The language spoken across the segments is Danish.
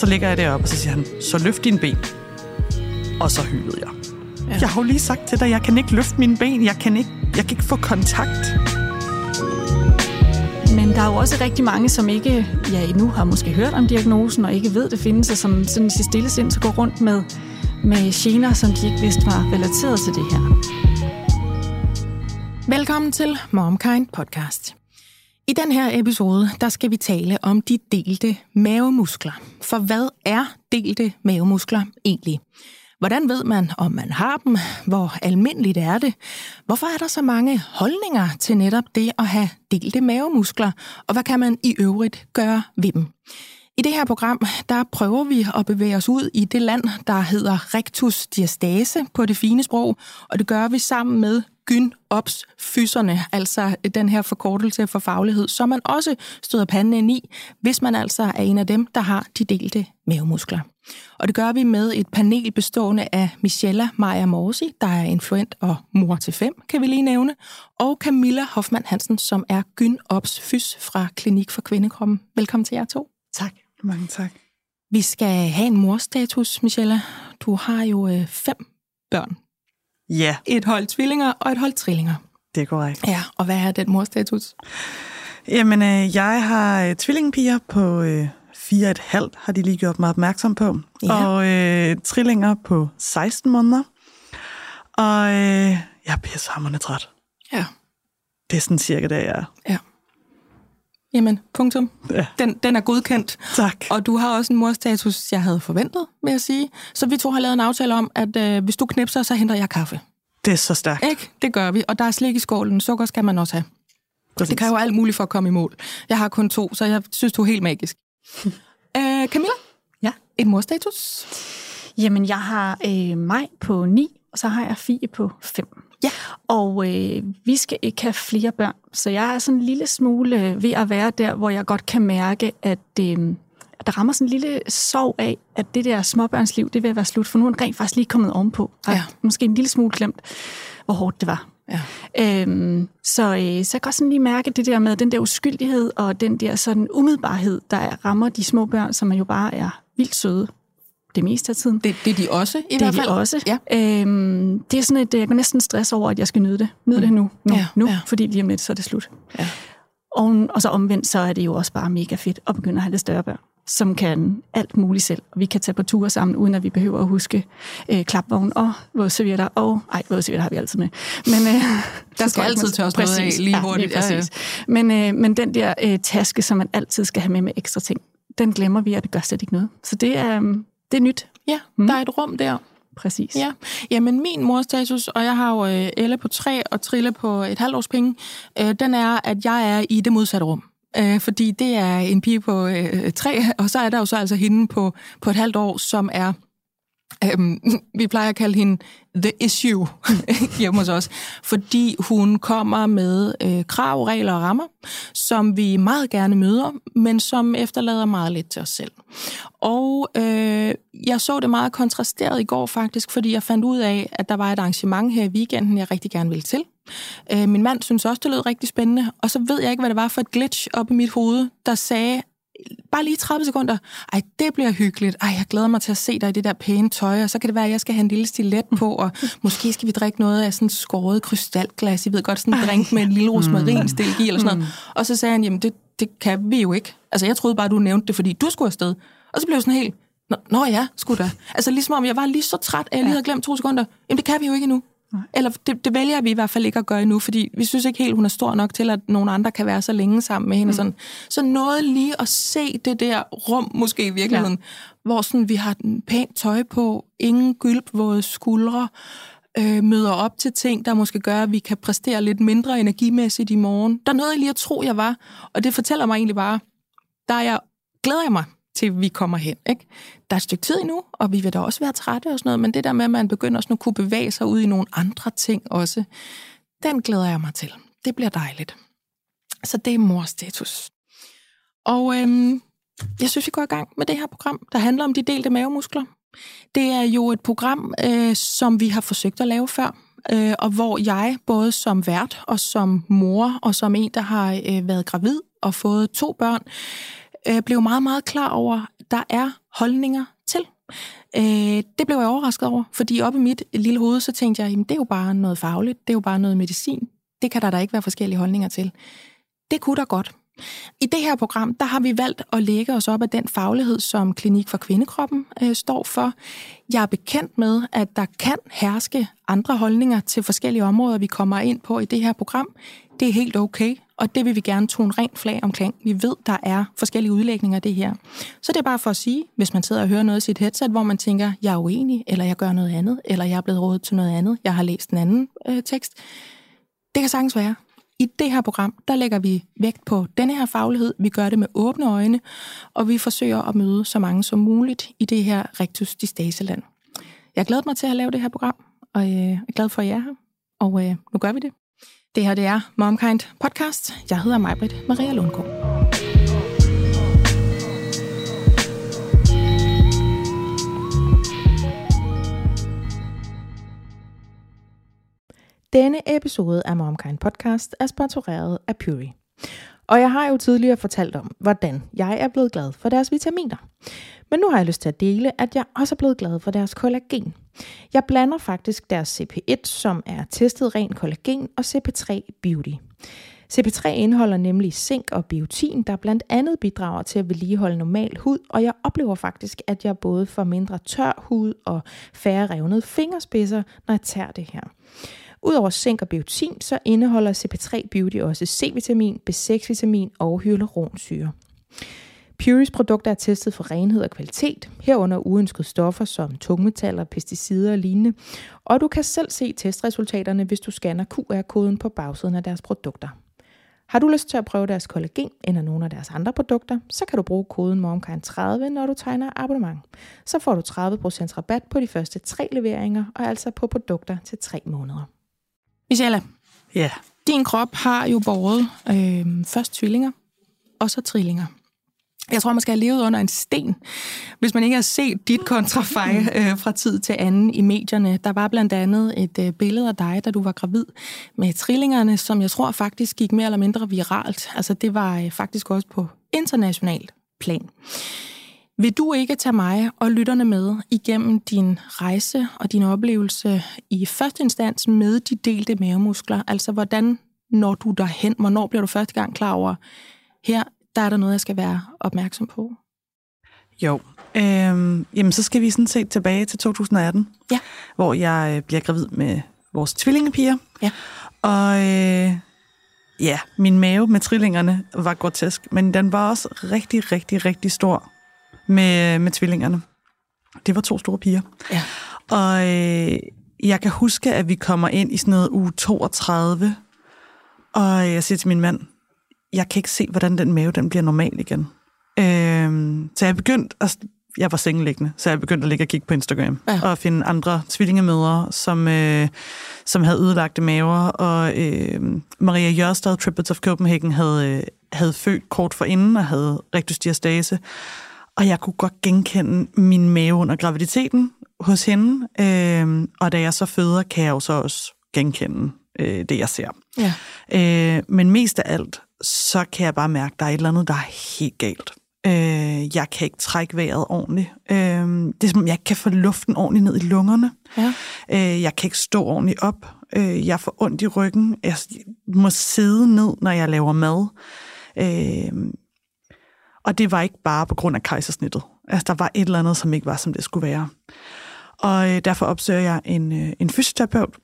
så ligger jeg deroppe, og så siger han, så løft dine ben. Og så hylede jeg. Ja. Jeg har jo lige sagt til dig, jeg kan ikke løfte mine ben. Jeg kan ikke, jeg kan ikke få kontakt. Men der er jo også rigtig mange, som ikke ja, endnu har måske hørt om diagnosen, og ikke ved, det findes, og som sådan i stille sind så går rundt med, med gener, som de ikke vidste var relateret til det her. Velkommen til MomKind podcast. I den her episode, der skal vi tale om de delte mavemuskler. For hvad er delte mavemuskler egentlig? Hvordan ved man, om man har dem? Hvor almindeligt er det? Hvorfor er der så mange holdninger til netop det at have delte mavemuskler? Og hvad kan man i øvrigt gøre ved dem? I det her program, der prøver vi at bevæge os ud i det land, der hedder rectus diastase på det fine sprog, og det gør vi sammen med gyn ops fyserne, altså den her forkortelse for faglighed, som man også støder panden ind i, hvis man altså er en af dem, der har de delte mavemuskler. Og det gør vi med et panel bestående af Michella Maja Morsi, der er influent og mor til fem, kan vi lige nævne, og Camilla Hoffmann Hansen, som er gyn ops fys fra Klinik for Kvindekroppen. Velkommen til jer to. Tak. Mange tak. Vi skal have en morstatus, Michella. Du har jo øh, fem børn. Ja. Et hold tvillinger og et hold trillinger. Det er korrekt. Ja, og hvad er den morstatus? Jamen, øh, jeg har øh, tvillingepiger på øh, fire og et halvt, har de lige gjort mig opmærksom på. Ja. Og øh, trillinger på 16 måneder. Og øh, jeg er pissehammerende træt. Ja. Det er sådan cirka det, jeg er. Ja. Jamen, punktum. Ja. Den, den er godkendt. Tak. Og du har også en morstatus, jeg havde forventet, vil jeg sige. Så vi to har lavet en aftale om, at øh, hvis du knipser, så henter jeg kaffe. Det er så stærkt. Ikke? Det gør vi. Og der er slik i skålen. Sukker skal man også have. Præcis. Det kræver alt muligt for at komme i mål. Jeg har kun to, så jeg synes, du er helt magisk. øh, Camilla? Ja. Et morstatus? Jamen, jeg har øh, mig på 9, og så har jeg Fie på 5. Ja. Og øh, vi skal ikke have flere børn, så jeg er sådan en lille smule øh, ved at være der, hvor jeg godt kan mærke, at øh, at der rammer sådan en lille sorg af, at det der småbørnsliv, det vil være slut, for nu er den rent faktisk lige kommet ovenpå. Og Ja. Måske en lille smule glemt, hvor hårdt det var. Ja. Øhm, så, øh, så jeg kan også sådan lige mærke det der med den der uskyldighed og den der sådan umiddelbarhed, der rammer de små børn, som jo bare er vildt søde det meste af tiden. Det, det er de også, i det hvert er fald. de også. Ja. Øhm, det er sådan et, jeg kan næsten stress over, at jeg skal nyde det. Nyde det nu, nu, Ja, ja, nu ja. ja. fordi lige om lidt, så er det slut. Ja. Og, og så omvendt, så er det jo også bare mega fedt at begynde at have lidt større børn, som kan alt muligt selv. Og vi kan tage på ture sammen, uden at vi behøver at huske øh, klapvogn og vådservietter. Og, ej, vådservietter har vi altid med. Men, øh, Der skal altid tørres noget af lige hurtigt. Ja, Ja, ja. præcis. Men, øh, men den der øh, taske, som man altid skal have med med ekstra ting, den glemmer vi, og det gør slet ikke noget. Så det er, øh, det er nyt. Ja, Mm. der er et rum der. Præcis. Ja, jamen min morstatus, og jeg har jo øh, Elle på tre og Trille på et halvt års penge, øh, den er, at jeg er i det modsatte rum. Øh, fordi det er en pige på øh, tre, og så er der jo så altså hende på, på et halvt år, som er, øh, vi plejer at kalde hende the issue hjemme hos os, fordi hun kommer med øh, krav, regler og rammer, som vi meget gerne møder, men som efterlader meget lidt til os selv. Og øh, jeg så det meget kontrasteret i går faktisk, fordi jeg fandt ud af, at der var et arrangement her i weekenden, jeg rigtig gerne ville til. Øh, min mand synes også, det lød rigtig spændende, og så ved jeg ikke, hvad det var for et glitch op i mit hoved, der sagde, bare lige 30 sekunder, ej, det bliver hyggeligt, ej, jeg glæder mig til at se dig i det der pæne tøj, og så kan det være, at jeg skal have en lille stilet på, og måske skal vi drikke noget af sådan skåret krystalglas, I ved godt, sådan en drink med en lille rosmarinstilk i, eller sådan noget. Og så sagde han, jamen, det, det kan vi jo ikke. Altså, jeg troede bare, du nævnte det, fordi du skulle afsted. Og så blev jeg sådan helt, nå, nå ja, skulle da. Altså, ligesom om jeg var lige så træt, at jeg lige havde glemt to sekunder. Jamen, det kan vi jo ikke endnu. Eller det, det vælger vi i hvert fald ikke at gøre endnu, fordi vi synes ikke helt, hun er stor nok til, at nogle andre kan være så længe sammen med hende. Mm. Sådan. Så noget lige at se det der rum, måske i virkeligheden, ja. hvor sådan, vi har den pænt tøj på, ingen gylpvåde skuldre, øh, møder op til ting, der måske gør, at vi kan præstere lidt mindre energimæssigt i morgen. Der er noget, jeg lige at tro, jeg var, og det fortæller mig egentlig bare, der er jeg, glæder jeg mig til vi kommer hen. Ikke? Der er et stykke tid endnu, og vi vil da også være trætte og sådan noget, men det der med, at man begynder sådan at kunne bevæge sig ud i nogle andre ting også, den glæder jeg mig til. Det bliver dejligt. Så det er morstatus. Og øhm, jeg synes, vi går i gang med det her program, der handler om de delte mavemuskler. Det er jo et program, øh, som vi har forsøgt at lave før, øh, og hvor jeg, både som vært og som mor, og som en, der har øh, været gravid og fået to børn, øh, blev meget, meget klar over, at der er holdninger til. Øh, det blev jeg overrasket over, fordi op i mit lille hoved, så tænkte jeg, jamen det er jo bare noget fagligt, det er jo bare noget medicin. Det kan der da ikke være forskellige holdninger til. Det kunne der godt. I det her program, der har vi valgt at lægge os op af den faglighed, som Klinik for Kvindekroppen øh, står for. Jeg er bekendt med, at der kan herske andre holdninger til forskellige områder, vi kommer ind på i det her program. Det er helt okay, og det vil vi gerne tone rent flag omkring. Vi ved, der er forskellige udlægninger af det her. Så det er bare for at sige, hvis man sidder og hører noget i sit headset, hvor man tænker, jeg er uenig, eller jeg gør noget andet, eller jeg er blevet rådet til noget andet, jeg har læst en anden øh, tekst. Det kan sagtens være. I det her program, der lægger vi vægt på denne her faglighed. Vi gør det med åbne øjne, og vi forsøger at møde så mange som muligt i det her rectus distaseland. Jeg glæder mig til at lave det her program, og øh, jeg er glad for, at I er her. Og øh, nu gør vi det. Det her det er MomKind podcast. Jeg hedder Majbrit Maria Lundgaard. Denne episode af MomKind podcast er sponsoreret af Puri. Og jeg har jo tidligere fortalt om, hvordan jeg er blevet glad for deres vitaminer. Men nu har jeg lyst til at dele, at jeg også er blevet glad for deres kollagen. Jeg blander faktisk deres CP1, som er testet ren kollagen, og CP3 Beauty. CP3 indeholder nemlig zink og biotin, der blandt andet bidrager til at vedligeholde normal hud, og jeg oplever faktisk, at jeg både får mindre tør hud og færre revnede fingerspidser, når jeg tager det her. Udover zink og biotin, så indeholder CP3 Beauty også C-vitamin, B6-vitamin og hyaluronsyre. Puris produkter er testet for renhed og kvalitet, herunder uønskede stoffer som tungmetaller, pesticider og lignende, og du kan selv se testresultaterne, hvis du scanner QR-koden på bagsiden af deres produkter. Har du lyst til at prøve deres kollagen eller nogle af deres andre produkter, så kan du bruge koden MOMKIND30, når du tegner abonnement. Så får du 30% rabat på de første tre leveringer, og altså på produkter til tre måneder. Michelle, Ja. din krop har jo båret øh, først tvillinger, og så trillinger. Jeg tror, man skal have levet under en sten, hvis man ikke har set dit kontrafej øh, fra tid til anden i medierne. Der var blandt andet et øh, billede af dig, da du var gravid med trillingerne, som jeg tror faktisk gik mere eller mindre viralt. Altså det var øh, faktisk også på internationalt plan. Vil du ikke tage mig og lytterne med igennem din rejse og din oplevelse i første instans med de delte mavemuskler? Altså, hvordan når du derhen? Hvornår bliver du første gang klar over, her der er der noget, jeg skal være opmærksom på? Jo. Øhm, jamen, så skal vi sådan set tilbage til 2018, Ja. hvor jeg øh, bliver gravid med vores tvillingepiger. Ja. Og øh, ja, min mave med trillingerne var grotesk, men den var også rigtig, rigtig, rigtig stor med, med tvillingerne. Det var to store piger. Ja. Og øh, jeg kan huske, at vi kommer ind i sådan noget uge 32, og jeg siger til min mand, jeg kan ikke se, hvordan den mave den bliver normal igen. Øh, så jeg begyndte at jeg var sengeliggende, så jeg begyndte at ligge og kigge på Instagram Ja. og finde andre tvillingemødre, som, øh, som havde ødelagte maver, og øh, Maria Jørstad, Triplets of Copenhagen, havde, øh, havde født kort for inden og havde rektusdiastase, og jeg kunne godt genkende min mave under graviditeten hos hende, øh, og da jeg så føder, kan jeg jo så også genkende øh, det, jeg ser. Ja. Øh, men mest af alt, så kan jeg bare mærke, at der er et eller andet, der er helt galt. Øh, jeg kan ikke trække vejret ordentligt. Øh, det er som, om, jeg ikke kan få luften ordentligt ned i lungerne. Ja. Øh, jeg kan ikke stå ordentligt op. Øh, jeg får ondt i ryggen. Jeg må sidde ned, når jeg laver mad. Øh, og det var ikke bare på grund af kejsersnittet. Altså, der var et eller andet, som ikke var, som det skulle være. Og øh, derfor opsøger jeg en, øh, en fysioterapeut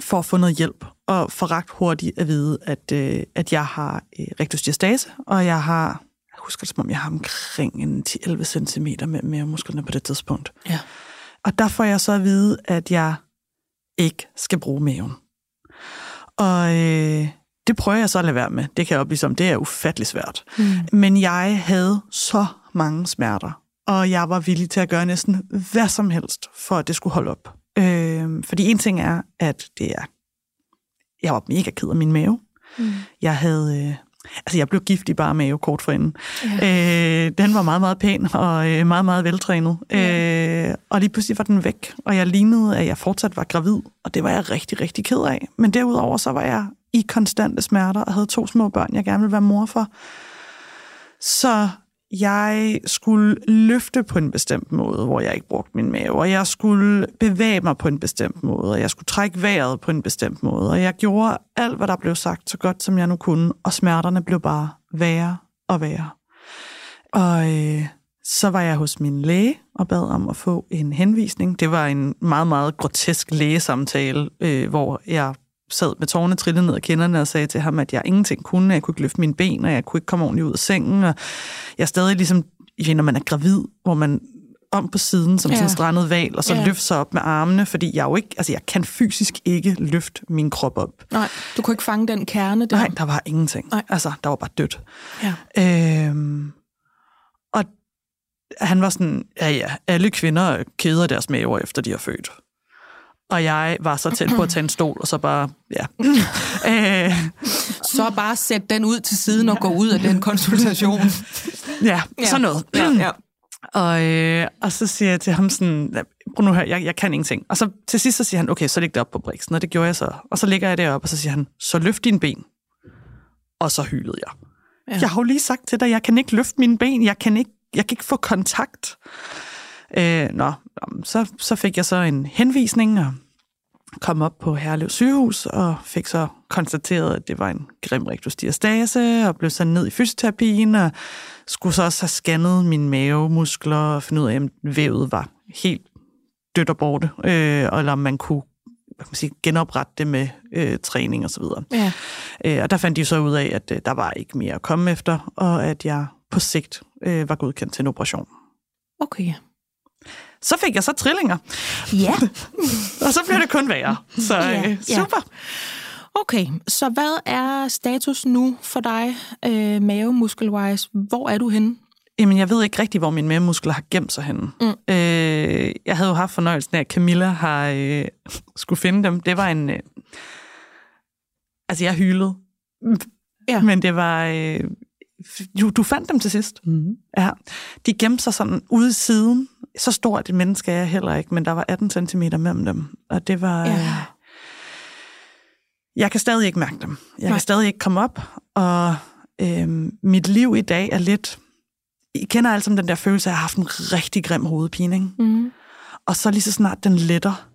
for at få noget hjælp, og få ret hurtigt at vide, at, øh, at jeg har øh, rektusdiastase, og jeg har, jeg husker det som om, jeg har omkring en 10-11 cm med mavemusklerne på det tidspunkt. Ja. Og der får jeg så at vide, at jeg ikke skal bruge maven. Og øh, det prøver jeg så at lade være med. Det kan jeg oplyse om. Det er ufattelig svært. Mm. Men jeg havde så mange smerter, og jeg var villig til at gøre næsten hvad som helst, for at det skulle holde op. Øh, fordi en ting er, at det er... Jeg var mega ked af min mave. Mm. Jeg havde... Øh, altså, jeg blev gift i bare mave kort forinden. Ja. Øh, den var meget, meget pæn og øh, meget, meget veltrænet. Ja. Øh, og lige pludselig var den væk, og jeg lignede, at jeg fortsat var gravid, og det var jeg rigtig, rigtig ked af. Men derudover så var jeg i konstante smerter og havde to små børn, jeg gerne ville være mor for. Så jeg skulle løfte på en bestemt måde, hvor jeg ikke brugte min mave, og jeg skulle bevæge mig på en bestemt måde, og jeg skulle trække vejret på en bestemt måde, og jeg gjorde alt, hvad der blev sagt, så godt som jeg nu kunne, og smerterne blev bare værre og værre. Og øh, så var jeg hos min læge og bad om at få en henvisning. Det var en meget, meget grotesk lægesamtale, øh, hvor jeg sad med tårne trillet ned af kinderne og sagde til ham, at jeg ingenting kunne. Jeg kunne ikke løfte mine ben, og jeg kunne ikke komme ordentligt ud af sengen. Og jeg er stadig ligesom, når man er gravid, hvor man om på siden som ja. sådan en strandet val, og så ja. løfte sig op med armene, fordi jeg jo ikke, altså jeg kan fysisk ikke løfte min krop op. Nej, du kunne ikke fange den kerne der? Nej, der var ingenting. Nej. Altså, der var bare dødt. Ja. Øhm, og han var sådan, ja ja, alle kvinder keder deres maver efter de har født. Og jeg var så tæt på at tage en stol, og så bare, ja. øh, så bare sæt den ud til siden og gå ud af den konsultation. ja, ja. sådan noget. Ja, ja. Og, øh, og så siger jeg til ham sådan, prøv nu her, jeg, jeg kan ingenting. Og så til sidst så siger han, okay, så læg det op på briksen, og det gjorde jeg så. Og så ligger jeg deroppe, og så siger han, så løft dine ben. Og så hylede jeg. Ja. Jeg har jo lige sagt til dig, jeg kan ikke løfte mine ben, jeg kan ikke, jeg kan ikke få kontakt. Øh, nå, så, så fik jeg så en henvisning, og kom op på Herlev sygehus, og fik så konstateret, at det var en grim rektusdiastase, og blev sendt ned i fysioterapien, og skulle så også have scannet mine mavemuskler, og finde ud af, om vævet var helt dødt og borte, øh, eller om man kunne hvad kan man sige, genoprette det med øh, træning og så videre. Ja. Øh, og der fandt de så ud af, at øh, der var ikke mere at komme efter, og at jeg på sigt øh, var godkendt til en operation. Okay. Så fik jeg så trillinger. Ja. og så bliver det kun værre. Så ja, øh, super. Ja. Okay, så hvad er status nu for dig, øh, mavemuskelwise? Hvor er du henne? Jamen, jeg ved ikke rigtig, hvor mine mavemuskler har gemt sig henne. Mm. Øh, jeg havde jo haft fornøjelsen af, at Camilla har øh, skulle finde dem. Det var en... Øh, altså, jeg hylede. Ja. Men det var... Øh, du, du fandt dem til sidst. Mm. Ja. De gemte sig sådan ude i siden. Så stort et menneske er jeg heller ikke, men der var 18 cm mellem dem. Og det var... Ja. Øh, jeg kan stadig ikke mærke dem. Jeg Nej. kan stadig ikke komme op, og øh, mit liv i dag er lidt... I kender alle sammen den der følelse af, at jeg har haft en rigtig grim hovedpine, ikke? Mm. Og så lige så snart den letter,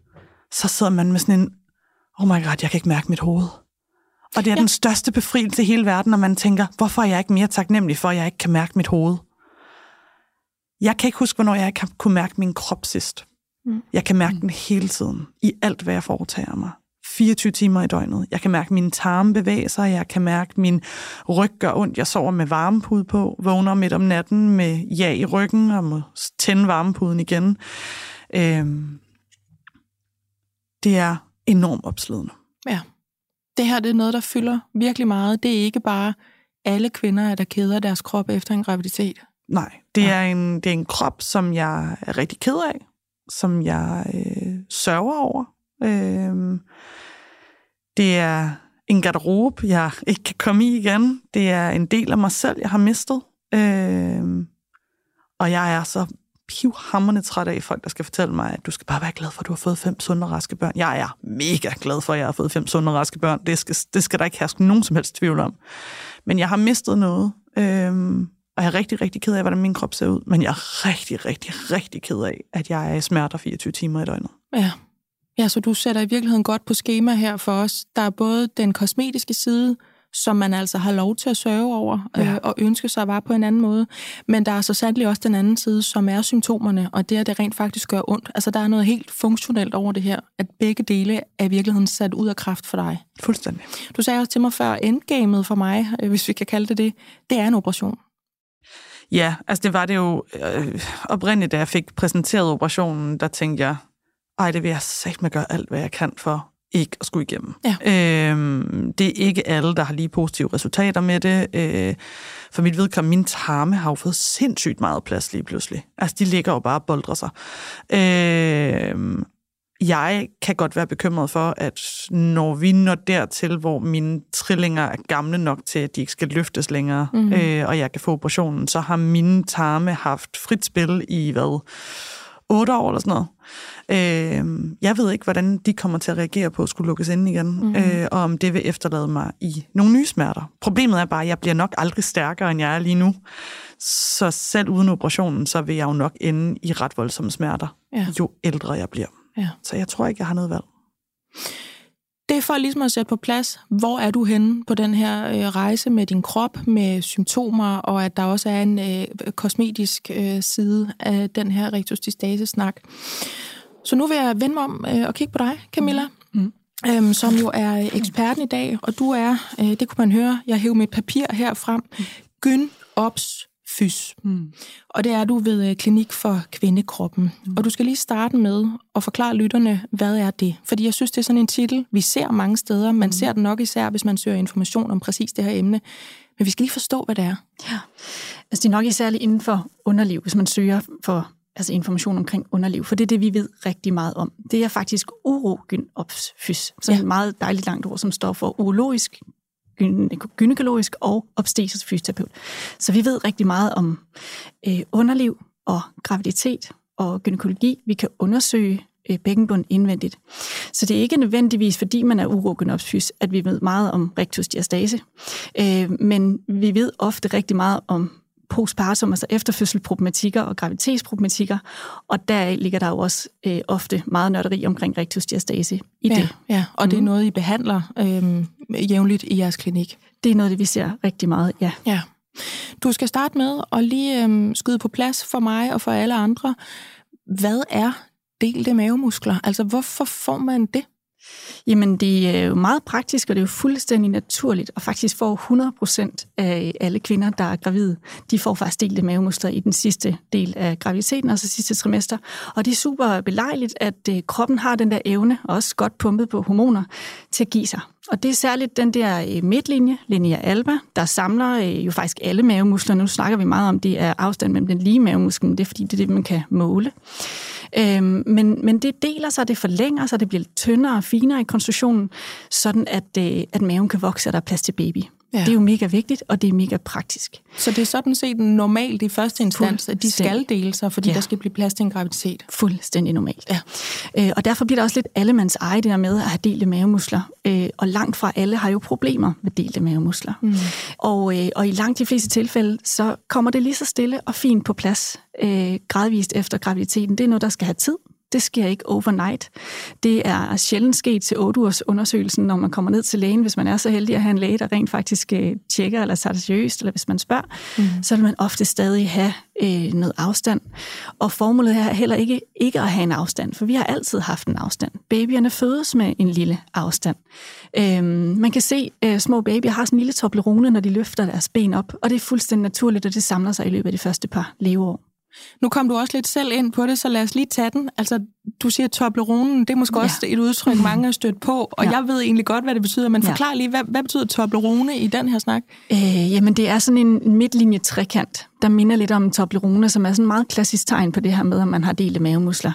så sidder man med sådan en, oh my god, jeg kan ikke mærke mit hoved. Og det er ja. den største befrielse i hele verden, når man tænker, hvorfor er jeg ikke mere taknemmelig for, at jeg ikke kan mærke mit hoved? Jeg kan ikke huske, hvornår jeg har kunne mærke min krop sidst. Mm. Jeg kan mærke den hele tiden, i alt, hvad jeg foretager mig. 24 timer i døgnet. Jeg kan mærke mine tarme bevæge sig, jeg kan mærke min ryg gør ondt. Jeg sover med varmepude på, vågner midt om natten med ja i ryggen og må tænde varmepuden igen. Øhm, det er enormt opslidende. Ja. Det her det er noget, der fylder virkelig meget. Det er ikke bare alle kvinder, der keder deres krop efter en graviditet. Nej, det, ja. er, en, det er en krop, som jeg er rigtig ked af, som jeg øh, sørger over. Øh, det er en garderobe, jeg ikke kan komme i igen. Det er en del af mig selv, jeg har mistet. Øh, og jeg er så pivhammerne træt af folk, der skal fortælle mig, at du skal bare være glad for, at du har fået fem sunde og raske børn. Jeg er mega glad for, at jeg har fået fem sunde og raske børn. Det skal, det skal der ikke herske nogen som helst tvivl om. Men jeg har mistet noget, øhm, og jeg er rigtig, rigtig ked af, hvordan min krop ser ud. Men jeg er rigtig, rigtig, rigtig ked af, at jeg er i smerter 24 timer i døgnet. Ja. Ja, så du sætter i virkeligheden godt på schema her for os. Der er både den kosmetiske side, som man altså har lov til at sørge over ja. øh, og ønske sig var på en anden måde. Men der er så sandelig også den anden side, som er symptomerne, og det er, det rent faktisk gør ondt. Altså, der er noget helt funktionelt over det her, at begge dele er i virkeligheden sat ud af kraft for dig. Fuldstændig. Du sagde også til mig før, endgamet for mig, øh, hvis vi kan kalde det det, det er en operation. Ja, altså det var det jo øh, oprindeligt, da jeg fik præsenteret operationen, der tænkte jeg, ej, det vil jeg sagt med gøre alt, hvad jeg kan for ikke at skulle igennem. Ja. Øhm, det er ikke alle, der har lige positive resultater med det. Øh, for mit vedkommende, min tarme har jo fået sindssygt meget plads lige pludselig. Altså, de ligger jo bare og boldrer sig. Øh, jeg kan godt være bekymret for, at når vi når dertil, hvor mine trillinger er gamle nok til, at de ikke skal løftes længere, mm. øh, og jeg kan få operationen, så har mine tarme haft frit spil i hvad? otte år eller sådan noget. Øh, jeg ved ikke, hvordan de kommer til at reagere på at skulle lukkes ind igen, mm-hmm. øh, og om det vil efterlade mig i nogle nye smerter. Problemet er bare, at jeg bliver nok aldrig stærkere, end jeg er lige nu. Så selv uden operationen, så vil jeg jo nok ende i ret voldsomme smerter, ja. jo ældre jeg bliver. Ja. Så jeg tror ikke, jeg har noget valg. Det er for ligesom at sætte på plads, hvor er du henne på den her øh, rejse med din krop, med symptomer, og at der også er en øh, kosmetisk øh, side af den her rectusdistase-snak. Så nu vil jeg vende mig om øh, og kigge på dig, Camilla. Mm. Øhm, som jo er eksperten i dag, og du er, øh, det kunne man høre, jeg hæver mit papir her frem, gyn ops fys. Mm. Og det er du ved øh, Klinik for Kvindekroppen. Mm. Og du skal lige starte med at forklare lytterne, hvad er det? Fordi jeg synes, det er sådan en titel, vi ser mange steder. Man mm. ser den nok især, hvis man søger information om præcis det her emne. Men vi skal lige forstå, hvad det er. Ja, altså det er nok især inden for underliv, hvis man søger for altså information omkring underliv, for det er det, vi ved rigtig meget om. Det er faktisk urogynopsfys, som ja. er et meget dejligt langt ord, som står for urologisk gynækologisk og obstetrisk fysioterapeut. Så vi ved rigtig meget om øh, underliv og graviditet og gynækologi. Vi kan undersøge øh, bækkenbund indvendigt. Så det er ikke nødvendigvis, fordi man er urogynopsfys, at vi ved meget om rectusdiastase. Øh, men vi ved ofte rigtig meget om postpartum, altså efterfødselproblematikker og graviditetsproblematikker, og der ligger der jo også øh, ofte meget nørderi omkring rectusdiastase i ja, det. Ja, og mm. det er mhm. noget, I behandler øh, jævnligt i jeres klinik? Det er noget, det vi ser rigtig meget, ja. ja. Du skal starte med at lige øh, skyde på plads for mig og for alle andre. Hvad er delte mavemuskler? Altså, hvorfor får man det? Jamen, det er jo meget praktisk, og det er jo fuldstændig naturligt, og faktisk får 100% af alle kvinder, der er gravide, de får faktisk delte mavemuskler i den sidste del af graviditeten, altså sidste trimester. Og det er super belejligt, at øh, kroppen har den der evne, også godt pumpet på hormoner, til at give sig. Og det er særligt den der øh, midtlinje, linea alba, der samler øh, jo faktisk alle mavemuskler. Nu snakker vi meget om, det er afstand mellem den lige mavemuskel, det er fordi, det er det, man kan måle. Øhm, men, men det deler sig, det forlænger sig, det bliver tyndere og finere i konstruktionen, sådan at, øh, at maven kan vokse, og der er plads til baby. Ja. Det er jo mega vigtigt, og det er mega praktisk. Så det er sådan set normalt i første instans, at de skal dele sig, fordi ja. der skal blive plads til en graviditet? Fuldstændig normalt. Ja. Øh, og derfor bliver der også lidt allemands eje det der med at have delte mavemuskler. Øh, og langt fra alle har jo problemer med delte mavemuskler. Mm. Og, øh, og i langt de fleste tilfælde, så kommer det lige så stille og fint på plads øh, gradvist efter graviditeten. Det er noget, der skal have tid. Det sker ikke overnight. Det er sjældent sket til 8 ugers undersøgelsen, når man kommer ned til lægen, hvis man er så heldig at have en læge, der rent faktisk øh, tjekker eller tager det seriøst, eller hvis man spørger, mm. så vil man ofte stadig have øh, noget afstand. Og formålet er heller ikke, ikke at have en afstand, for vi har altid haft en afstand. Babyerne fødes med en lille afstand. Øh, man kan se, at øh, små babyer har sådan en lille toblerone, når de løfter deres ben op, og det er fuldstændig naturligt, at det samler sig i løbet af de første par leveår. Nu kom du også lidt selv ind på det, så lad os lige tage den. Altså, du siger Tobleronen, det er måske ja. også et udtryk, mange har stødt på, og ja. jeg ved egentlig godt, hvad det betyder, men forklar ja. lige, hvad, hvad betyder Toblerone i den her snak? Øh, jamen, det er sådan en midtlinje trekant, der minder lidt om Toblerone, som er sådan en meget klassisk tegn på det her med, at man har delte mavemuskler.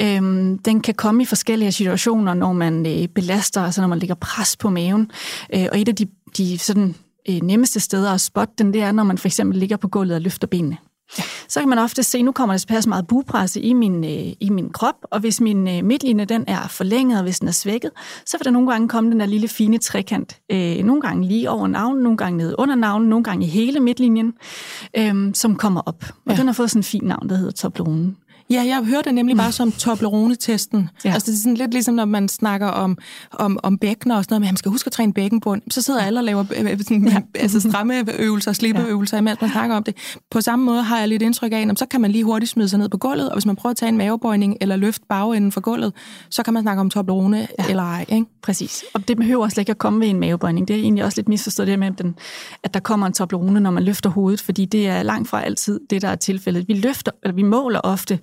Øh, den kan komme i forskellige situationer, når man øh, belaster, altså når man lægger pres på maven, øh, og et af de, de sådan, øh, nemmeste steder at spotte den, det er, når man for eksempel ligger på gulvet og løfter benene. Ja. Så kan man ofte se, nu kommer der tilpas meget bugpresse i min, øh, i min krop, og hvis min øh, midtlinje den er forlænget, og hvis den er svækket, så vil der nogle gange komme den der lille fine trekant. Øh, nogle gange lige over navnen, nogle gange nede under navnen, nogle gange i hele midtlinjen, øh, som kommer op. Og ja. den har fået sådan en fin navn, der hedder Toblerone. Ja, jeg hører det nemlig bare som Toblerone-testen. Ja. Altså, det er sådan lidt ligesom, når man snakker om, om, om bækkener og sådan noget, men man skal huske at træne bækkenbund. Så sidder alle og laver øh, øh, sådan, ja. altså, stramme øvelser, slippeøvelser, ja. mens man snakker om det. På samme måde har jeg lidt indtryk af, at så kan man lige hurtigt smide sig ned på gulvet, og hvis man prøver at tage en mavebøjning eller løfte bagenden fra gulvet, så kan man snakke om Toblerone ja. eller ej. Ikke? Præcis. Og det behøver slet ikke at komme ved en mavebøjning. Det er egentlig også lidt misforstået det med, den, at der kommer en Toblerone, når man løfter hovedet, fordi det er langt fra altid det, der er tilfældet. Vi løfter, eller vi måler ofte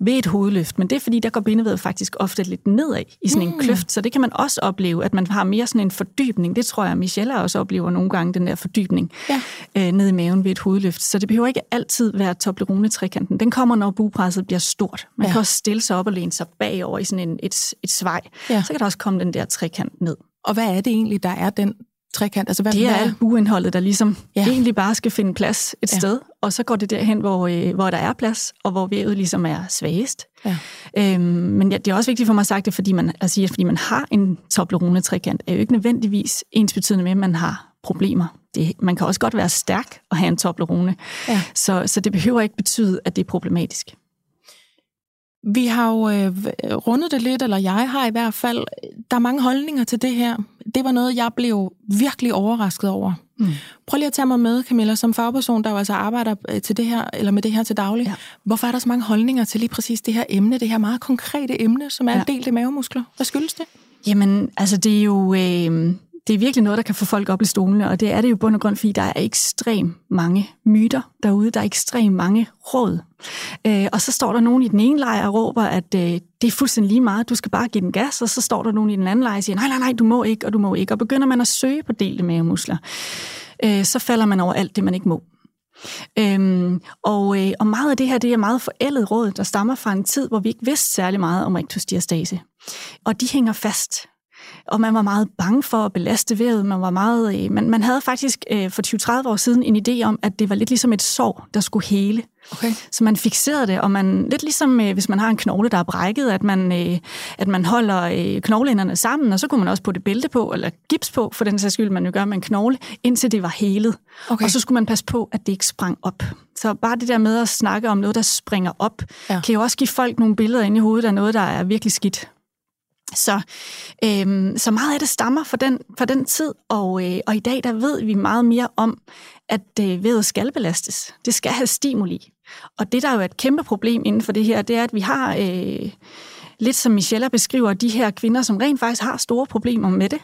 ved et hovedløft, men det er fordi, der går bindevedet faktisk ofte lidt nedad i sådan en mm. kløft, så det kan man også opleve, at man har mere sådan en fordybning. Det tror jeg, Michelle også oplever nogle gange, den der fordybning ja. øh, ned i maven ved et hovedløft. Så det behøver ikke altid være Toblerone-trekanten. Den kommer, når bugpresset bliver stort. Man ja. kan også stille sig op og læne sig bagover i sådan en, et, et svej. Ja. Så kan der også komme den der trekant ned. Og hvad er det egentlig, der er den trekant? Altså, hvad, Det er hvad? alt uindholdet, der ligesom Ja. egentlig bare skal finde plads et Ja. sted, og så går det derhen, hvor, øh, hvor der er plads, og hvor vævet ligesom er svagest. Ja. Øhm, men ja, det er også vigtigt for mig at sagt det, fordi man, at sige, at fordi man har en toblerone trekant, er jo ikke nødvendigvis ens betydende med, at man har problemer. Det, man kan også godt være stærk og have en toblerone, Ja. så, så det behøver ikke betyde, at det er problematisk. Vi har jo øh, rundet det lidt, eller jeg har i hvert fald. Der er mange holdninger til det her. Det var noget, jeg blev virkelig overrasket over. Mm. Prøv lige at tage mig med, Camilla, som fagperson, der jo altså arbejder øh, til det her, eller med det her til daglig. Ja. Hvorfor er der så mange holdninger til lige præcis det her emne, det her meget konkrete emne, som er ja. Delte mavemuskler? Hvad skyldes det? Jamen, altså det er jo øh, det er virkelig noget, der kan få folk op i stolene, og det er det jo bund og grund, fordi der er ekstremt mange myter derude, der er ekstremt mange råd. Øh, og så står der nogen i den ene lejr og råber, at øh, det er fuldstændig lige meget, du skal bare give den gas, og så står der nogen i den anden lejr og siger, nej, nej, nej, du må ikke, og du må ikke. Og begynder man at søge på delte mavemuskler, øh, så falder man over alt det, man ikke må. Øhm, og, øh, og meget af det her, det er meget forældet råd, der stammer fra en tid, hvor vi ikke vidste særlig meget om rektusdiastase. Og de hænger fast. Og man var meget bange for at belaste vævet. Man, var meget, øh, man, man havde faktisk øh, for 20-30 år siden en idé om, at det var lidt ligesom et sår, der skulle hele. Okay. Så man fixerede det, og man lidt ligesom øh, hvis man har en knogle, der er brækket, at man, øh, at man holder øh, knogleenderne sammen, og så kunne man også putte bælte på, eller gips på, for den sags skyld, man jo gør med en knogle, indtil det var helet. Okay. Og så skulle man passe på, at det ikke sprang op. Så bare det der med at snakke om noget, der springer op, ja. kan jo også give folk nogle billeder ind i hovedet af noget, der er virkelig skidt. Så, øhm, så meget af det stammer fra den, fra den tid, og, øh, og i dag der ved vi meget mere om, at øh, vævet skal belastes. Det skal have stimuli. Og det, der jo er et kæmpe problem inden for det her, det er, at vi har, øh, lidt som Michelle beskriver, de her kvinder, som rent faktisk har store problemer med det,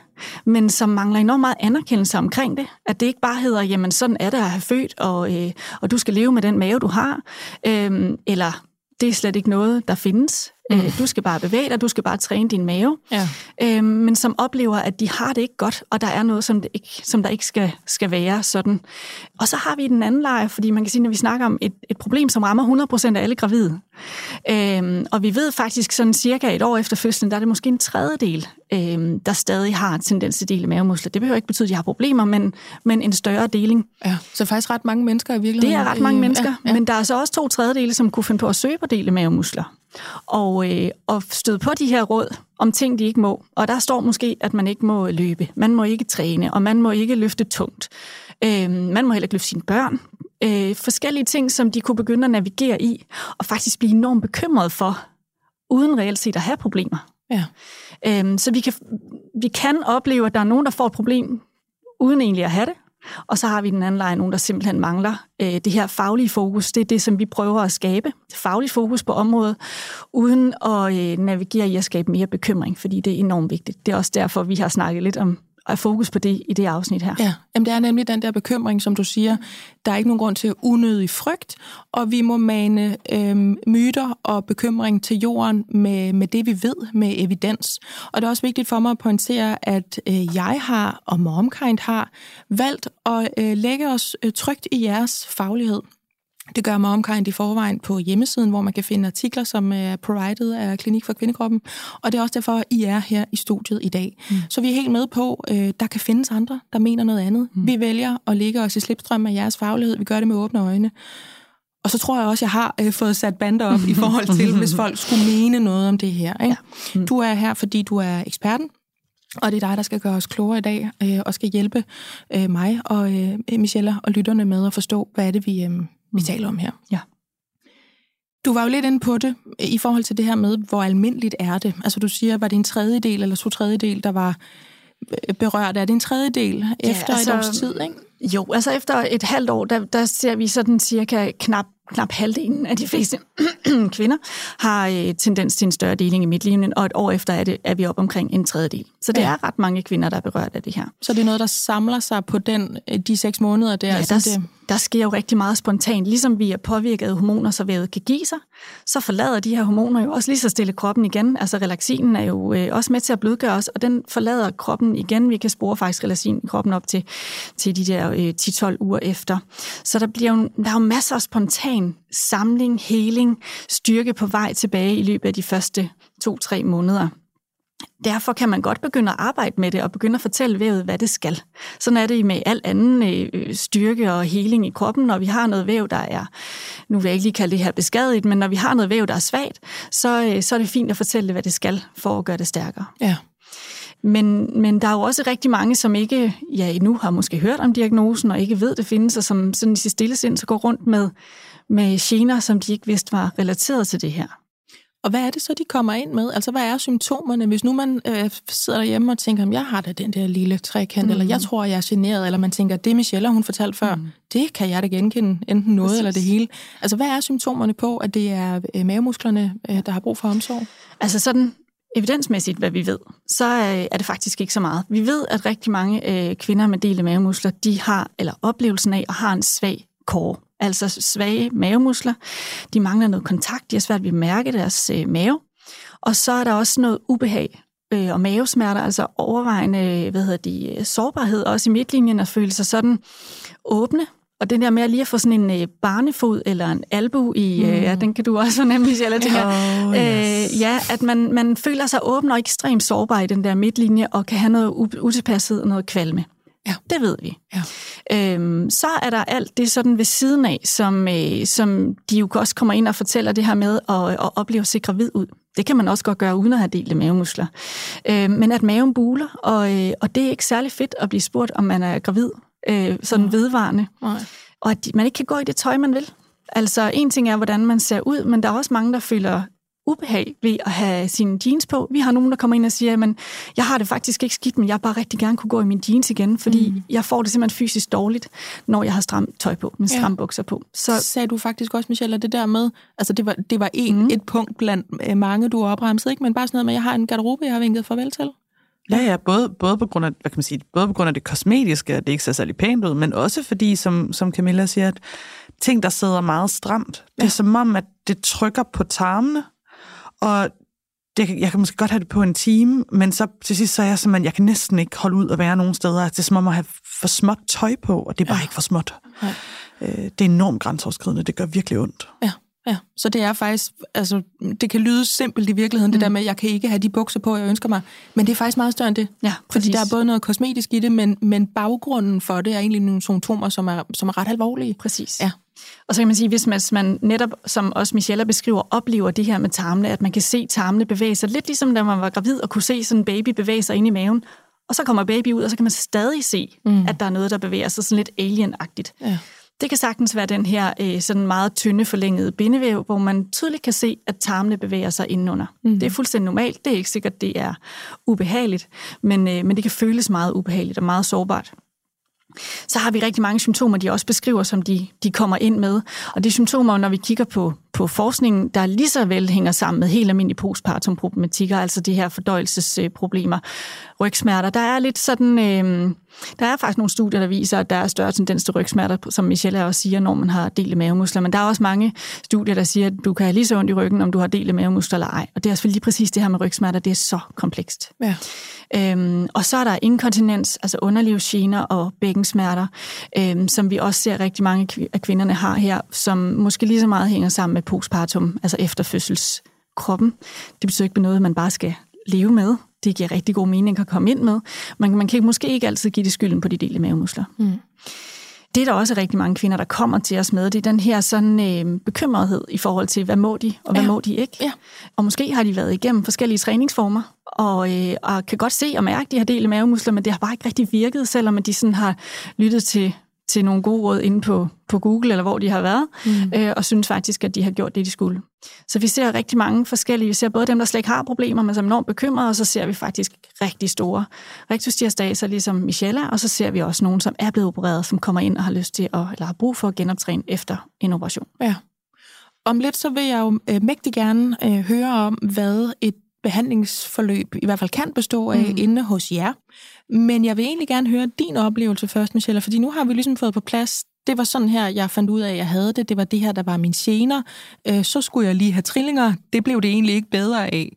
men som mangler enormt meget anerkendelse omkring det. At det ikke bare hedder, jamen sådan er det at have født, og, øh, og du skal leve med den mave, du har. Øh, eller det er slet ikke noget, der findes. Mm. Du skal bare bevæge dig, du skal bare træne din mave. Ja. Øhm, men som oplever, at de har det ikke godt, og der er noget, som, det ikke, som der ikke skal, skal være sådan. Og så har vi den anden lejr, fordi man kan sige, når vi snakker om et, et problem, som rammer 100% af alle gravide. Øhm, og vi ved faktisk sådan cirka et år efter fødslen, der er det måske en tredjedel, øhm, der stadig har tendens til dele mavemuskler. Det behøver ikke betyde, at de har problemer, men, men en større deling. ja. Så faktisk ret mange mennesker i virkeligheden. Det er ret mange øh, mennesker, ja, ja. men der er så også to tredjedele, som kunne finde på at søge på dele mavemuskler. Og, øh, og støde på de her råd om ting, de ikke må. Og der står måske, at man ikke må løbe, man må ikke træne, og man må ikke løfte tungt. Øh, man må heller ikke løfte sine børn. Øh, forskellige ting, som de kunne begynde at navigere i, og faktisk blive enormt bekymret for, uden reelt set at have problemer. ja. Øhm, så vi kan, vi kan opleve, at der er nogen, der får et problem, uden egentlig at have det. Og så har vi den anden lejr nogen, der simpelthen mangler øh, det her faglige fokus. Det er det, som vi prøver at skabe. Det faglige fokus på området, uden at øh, navigere i at skabe mere bekymring, fordi det er enormt vigtigt. Det er også derfor, vi har snakket lidt om er fokus på det i det afsnit her. Ja, Jamen, det er nemlig den der bekymring, som du siger. Der er ikke nogen grund til unødig frygt, og vi må mane øh, myter og bekymring til jorden med, med det, vi ved, med evidens. Og det er også vigtigt for mig at pointere, at øh, jeg har, og MomKind har, valgt at øh, lægge os øh, trygt i jeres faglighed. Det gør MomKind i forvejen på hjemmesiden, hvor man kan finde artikler, som er provided af Klinik for Kvindekroppen. Og det er også derfor, I er her i studiet i dag. Mm. Så vi er helt med på, øh, der kan findes andre, der mener noget andet. Mm. Vi vælger at ligge os i slipstrøm af jeres faglighed. Vi gør det med åbne øjne. Og så tror jeg også, jeg har øh, fået sat bander op i forhold til, hvis folk skulle mene noget om det her. Ikke? Ja. Mm. Du er her, fordi du er eksperten. Og det er dig, der skal gøre os klogere i dag, øh, og skal hjælpe øh, mig og øh, Michelle og lytterne med at forstå, hvad er det, vi, øh, vi taler om her. Ja. Du var jo lidt inde på det, øh, i forhold til det her med, hvor almindeligt er det? Altså du siger, var det en tredjedel eller to tredjedel, der var øh, berørt? Er det en tredjedel Ja, efter altså, et års tid, ikke? Jo, altså efter et halvt år, der, der ser vi sådan cirka knap, knap halvdelen af de fleste kvinder har øh, tendens til en større deling i midtlinjen, og et år efter er, det, er vi op omkring en tredjedel. Så det Ja. er ret mange kvinder, der er berørt af det her. Så det er noget, der samler sig på den, øh, de seks måneder der? Ja, altså der, det, der sker jo rigtig meget spontant. Ligesom vi er påvirket af hormoner, så vævet kan give sig, så forlader de her hormoner jo også lige så stille kroppen igen. Altså relaxinen er jo øh, også med til at blødgøre os, og den forlader kroppen igen. Vi kan spore faktisk relaxin i kroppen op til, til de der øh, 10-12 uger efter. Så der, bliver jo, der er jo masser af spontan samling, heling, styrke på vej tilbage i løbet af de første to-tre måneder. Derfor kan man godt begynde at arbejde med det og begynde at fortælle vævet, hvad det skal. Sådan er det med al anden øh, styrke og heling i kroppen. Når vi har noget væv, der er, nu vil jeg ikke lige kalde det her beskadiget, men når vi har noget væv, der er svagt, så, øh, så er det fint at fortælle hvad det skal, for at gøre det stærkere. Ja. Men, men der er jo også rigtig mange, som ikke ja, endnu har måske hørt om diagnosen, og ikke ved, det findes, og som sådan i sit stille sind så går rundt med, med gener, som de ikke vidste var relateret til det her. Og hvad er det så, de kommer ind med? Altså, hvad er symptomerne? Hvis nu man øh, sidder derhjemme og tænker, jeg har da den der lille trekant, mm. eller jeg tror, jeg er generet, eller man tænker, det Michelle, hun fortalte før, mm. det kan jeg da genkende, enten noget Præcis. eller det hele. Altså, hvad er symptomerne på, at det er øh, mavemusklerne, øh, der har brug for omsorg? Altså sådan evidensmæssigt, hvad vi ved, så er det faktisk ikke så meget. Vi ved, at rigtig mange øh, kvinder med delte mavemuskler, de har, eller oplevelsen af, at har en svag kår altså svage mavemuskler. De mangler noget kontakt, de har svært ved at mærke deres øh, mave. Og så er der også noget ubehag øh, og mavesmerter, altså overvejende hvad hedder de, øh, sårbarhed, også i midtlinjen at føle sig sådan åbne. Og den der med at lige at få sådan en øh, barnefod eller en albu i, øh, mm. øh, ja, den kan du også fornemme, hvis jeg tænker. Oh, yes. øh, ja, at man, man føler sig åben og ekstremt sårbar i den der midtlinje, og kan have noget utilpasset og noget kvalme. Ja. Det ved vi. Ja. Øhm, så er der alt det sådan ved siden af, som, øh, som de jo også kommer ind og fortæller det her med at, at opleve se gravid ud. Det kan man også godt gøre uden at have delte mavemuskler. Øhm, men at maven buler, og, øh, og det er ikke særlig fedt at blive spurgt, om man er gravid, øh, sådan vedvarende. Nej. Og at man ikke kan gå i det tøj, man vil. Altså, en ting er, hvordan man ser ud, men der er også mange, der føler ubehag ved at have sine jeans på. Vi har nogen, der kommer ind og siger, at jeg har det faktisk ikke skidt, men jeg bare rigtig gerne kunne gå i mine jeans igen, fordi mm. jeg får det simpelthen fysisk dårligt, når jeg har stramt tøj på, med stram ja. bukser på. Så sagde du faktisk også, Michelle, at det der med, altså det var, det var en, mm. et punkt blandt øh, mange, du har opremset, ikke? men bare sådan noget med, at jeg har en garderobe, jeg har vinket farvel til. Ja, ja, både, både, på grund af, hvad kan man sige, både på grund af det kosmetiske, at det ikke ser særlig pænt ud, men også fordi, som, som Camilla siger, at ting, der sidder meget stramt, ja. det er som om, at det trykker på tarmene, og det, jeg kan måske godt have det på en time, men så til sidst så er jeg simpelthen, jeg kan næsten ikke holde ud og være nogen steder. Det er som om at have for småt tøj på, og det er bare ja. ikke for småt. Ja. Øh, det er enormt grænseoverskridende, det gør virkelig ondt. Ja. Ja, så det er faktisk, altså, det kan lyde simpelt i virkeligheden, mm. det der med, at jeg kan ikke have de bukser på, jeg ønsker mig. Men det er faktisk meget større end det. Ja, Fordi der er både noget kosmetisk i det, men, men baggrunden for det er egentlig nogle symptomer, som er, som er ret alvorlige. Præcis. Ja. Og så kan man sige, hvis man, man netop, som også Michelle beskriver, oplever det her med tarmene, at man kan se tarmene bevæge sig, lidt ligesom da man var gravid og kunne se sådan en baby bevæge sig ind i maven, og så kommer baby ud, og så kan man stadig se, mm. at der er noget, der bevæger sig sådan lidt alien-agtigt. Ja. Det kan sagtens være den her øh, sådan meget tynde forlængede bindevæv, hvor man tydeligt kan se, at tarmene bevæger sig indenunder. Mm. Det er fuldstændig normalt. Det er ikke sikkert, det er ubehageligt, men, øh, men det kan føles meget ubehageligt og meget sårbart. Så har vi rigtig mange symptomer, de også beskriver, som de, de kommer ind med. Og det er symptomer, når vi kigger på, på forskningen, der lige så vel hænger sammen med helt almindelige postpartum-problematikker, altså de her fordøjelsesproblemer, rygsmerter. Der er lidt sådan... Øh, der er faktisk nogle studier, der viser, at der er større tendens til rygsmerter, som Michelle også siger, når man har delte mavemuskler. Men der er også mange studier, der siger, at du kan have lige så ondt i ryggen, om du har delte mavemuskler eller ej. Og det er selvfølgelig lige præcis det her med rygsmerter, det er så komplekst. Ja. Øhm, og så er der inkontinens, altså underlivsgener og bækkensmerter, øhm, som vi også ser rigtig mange af kvinderne har her, som måske lige så meget hænger sammen med postpartum, altså efterfødselskroppen. Det betyder ikke noget, man bare skal leve med det giver rigtig god mening at komme ind med. Man, man kan måske ikke altid give det skylden på de delte mavemuskler. Mm. Det er der også rigtig mange kvinder, der kommer til os med. Det er den her sådan øh, bekymrethed i forhold til, hvad må de, og hvad ja. må de ikke. Ja. Og måske har de været igennem forskellige træningsformer, og, øh, og kan godt se og mærke, at de har delte mavemuskler, men det har bare ikke rigtig virket, selvom de sådan har lyttet til til nogle gode råd inde på, på Google, eller hvor de har været, mm. øh, og synes faktisk, at de har gjort det, de skulle. Så vi ser rigtig mange forskellige. Vi ser både dem, der slet ikke har problemer, men som er enormt bekymrede, og så ser vi faktisk rigtig store rektusdiastaser, ligesom Michelle, og så ser vi også nogen, som er blevet opereret, som kommer ind og har lyst til, at, eller har brug for at genoptræne efter en operation. Ja. Om lidt så vil jeg jo øh, mægtig gerne øh, høre om, hvad et behandlingsforløb i hvert fald kan bestå af mm. inde hos jer. Men jeg vil egentlig gerne høre din oplevelse først, Michelle, fordi nu har vi ligesom fået på plads, det var sådan her, jeg fandt ud af, at jeg havde det. Det var det her, der var min gener. Øh, så skulle jeg lige have trillinger. Det blev det egentlig ikke bedre af.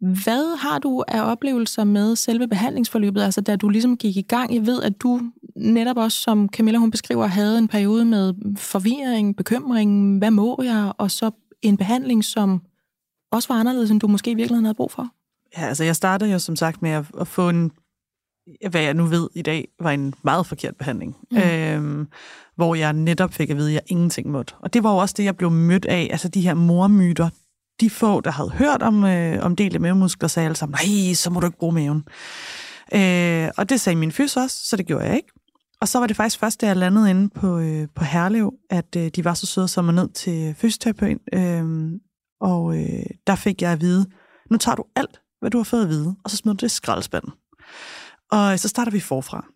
Hvad har du af oplevelser med selve behandlingsforløbet, altså da du ligesom gik i gang? Jeg ved, at du netop også, som Camilla hun beskriver, havde en periode med forvirring, bekymring, hvad må jeg, og så en behandling, som også var anderledes, end du måske i virkeligheden havde brug for. Ja, altså jeg startede jo som sagt med at, at få en, hvad jeg nu ved i dag, var en meget forkert behandling. Mm. Øhm, hvor jeg netop fik at vide, at jeg ingenting måtte. Og det var jo også det, jeg blev mødt af, altså de her mormyter. De få, der havde hørt om, øh, om delte mavemuskler, sagde alle sammen, nej, så må du ikke bruge maven. Øh, og det sagde min fys også, så det gjorde jeg ikke. Og så var det faktisk først, da jeg landede inde på, øh, på Herlev, at øh, de var så søde som ned til fysioterapeuten. Øh, og øh, der fik jeg at vide, nu tager du alt, hvad du har fået at vide, og så smider du det i skraldespanden. Og så starter vi forfra.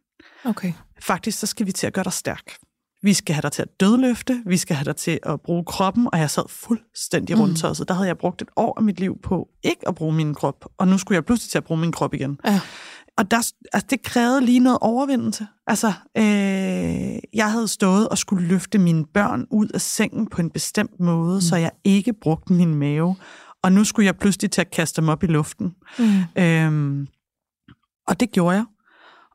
Okay. Faktisk, så skal vi til at gøre dig stærk. Vi skal have dig til at dødløfte, vi skal have dig til at bruge kroppen, og jeg sad fuldstændig rundt mm. der havde jeg brugt et år af mit liv på ikke at bruge min krop, og nu skulle jeg pludselig til at bruge min krop igen. Ja. Og der, altså, det krævede lige noget overvindelse. Altså, øh, jeg havde stået og skulle løfte mine børn ud af sengen på en bestemt måde, mm. så jeg ikke brugte min mave. Og nu skulle jeg pludselig til at kaste dem op i luften. Mm. Øhm, og det gjorde jeg.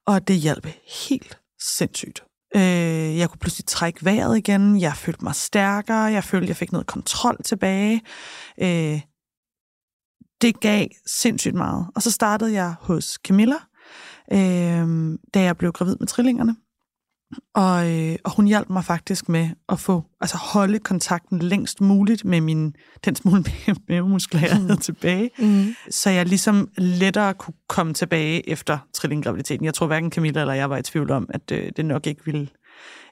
Og det hjalp helt sindssygt. Øh, jeg kunne pludselig trække vejret igen. Jeg følte mig stærkere. Jeg følte, jeg fik noget kontrol tilbage. Øh, det gav sindssygt meget. Og så startede jeg hos Camilla, øh, da jeg blev gravid med trillingerne. Og, øh, og hun hjalp mig faktisk med at få, altså holde kontakten længst muligt med min, den smule mavemuskler, jeg havde mm. tilbage. Mm. Så jeg ligesom lettere kunne komme tilbage efter trillinggraviditeten. Jeg tror hverken Camilla eller jeg var i tvivl om, at øh, det nok ikke ville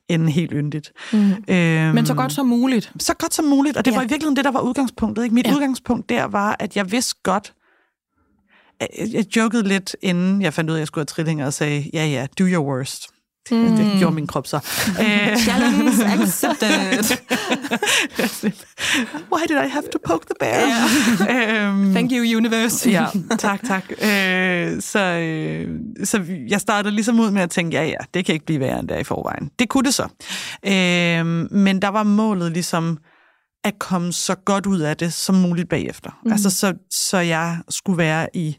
ende helt yndigt. Mm. Øhm, Men så godt som muligt. Så godt som muligt, og det ja. var i virkeligheden det, der var udgangspunktet. Ikke? Mit ja. udgangspunkt der var, at jeg vidste godt, jeg jokede lidt, inden jeg fandt ud af, at jeg skulle have trillinger, og sagde, ja ja, do your worst. Mm. Det gjorde min krop så. Challenge accepted. Why did I have to poke the bear? Yeah. um, Thank you, universe. ja, tak, tak. Uh, så, uh, så jeg startede ligesom ud med at tænke, ja, ja, det kan ikke blive værre end der i forvejen. Det kunne det så. Uh, men der var målet ligesom at komme så godt ud af det som muligt bagefter. Mm. Altså, så, så jeg skulle være i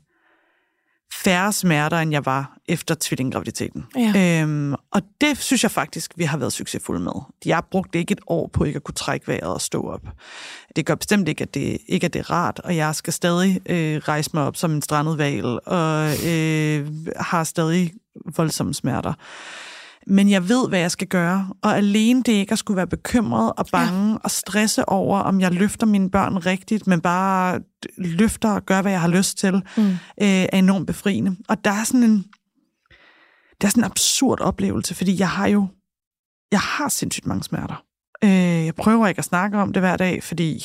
færre smerter, end jeg var efter tvillinggraviditeten. Ja. Øhm, og det synes jeg faktisk, vi har været succesfulde med. Jeg brugte ikke et år på ikke at kunne trække vejret og stå op. Det gør bestemt ikke, at det ikke er det rart, og jeg skal stadig øh, rejse mig op som en strandet val, og øh, har stadig voldsomme smerter men jeg ved, hvad jeg skal gøre. Og alene det ikke at skulle være bekymret og bange ja. og stresse over, om jeg løfter mine børn rigtigt, men bare løfter og gør, hvad jeg har lyst til, mm. øh, er enormt befriende. Og der er sådan en, det er sådan en absurd oplevelse, fordi jeg har jo, jeg har sindssygt mange smerter. Øh, jeg prøver ikke at snakke om det hver dag, fordi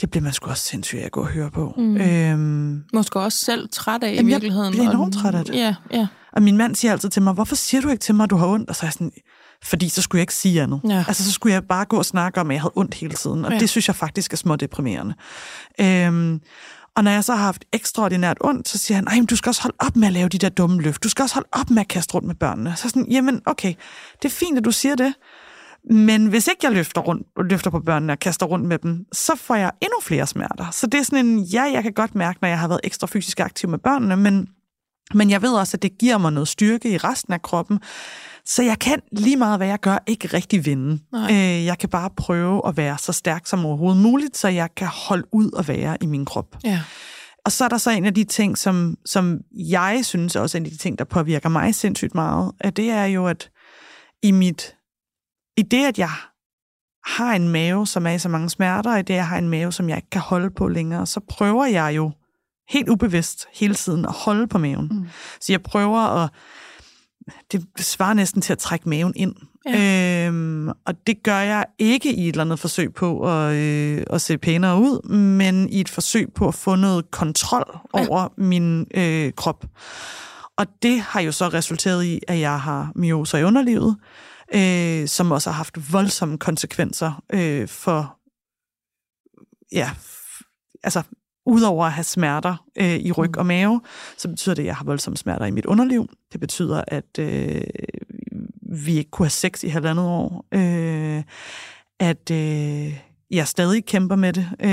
det bliver man sgu også sindssygt at gå og høre på. Mm. Øhm, Måske også selv træt af i virkeligheden. Jeg bliver enormt træt af det. Ja, ja. Og min mand siger altid til mig, hvorfor siger du ikke til mig, at du har ondt? Og så er jeg sådan, fordi så skulle jeg ikke sige andet. Ja. Altså, så skulle jeg bare gå og snakke om, at jeg havde ondt hele tiden. Og ja. det synes jeg faktisk er små deprimerende. Øhm, og når jeg så har haft ekstraordinært ondt, så siger han, nej, du skal også holde op med at lave de der dumme løft. Du skal også holde op med at kaste rundt med børnene. Så sådan, jamen, okay, det er fint, at du siger det. Men hvis ikke jeg løfter, rundt, løfter på børnene og kaster rundt med dem, så får jeg endnu flere smerter. Så det er sådan en, ja, jeg kan godt mærke, når jeg har været ekstra fysisk aktiv med børnene, men men jeg ved også, at det giver mig noget styrke i resten af kroppen. Så jeg kan lige meget, hvad jeg gør, ikke rigtig vinde. Øh, jeg kan bare prøve at være så stærk som overhovedet muligt, så jeg kan holde ud og være i min krop. Ja. Og så er der så en af de ting, som, som jeg synes også er en af de ting, der påvirker mig sindssygt meget, at det er jo, at i mit i det, at jeg har en mave, som er i så mange smerter, og i det, at jeg har en mave, som jeg ikke kan holde på længere, så prøver jeg jo helt ubevidst hele tiden at holde på maven. Mm. Så jeg prøver at... Det svarer næsten til at trække maven ind. Ja. Øhm, og det gør jeg ikke i et eller andet forsøg på at, øh, at se pænere ud, men i et forsøg på at få noget kontrol over ja. min øh, krop. Og det har jo så resulteret i, at jeg har myoser i underlivet, øh, som også har haft voldsomme konsekvenser øh, for ja, altså udover at have smerter øh, i ryg mm. og mave, så betyder det, at jeg har voldsomme smerter i mit underliv. Det betyder, at øh, vi ikke kunne have sex i halvandet år. Øh, at øh, jeg stadig kæmper med det. Øh,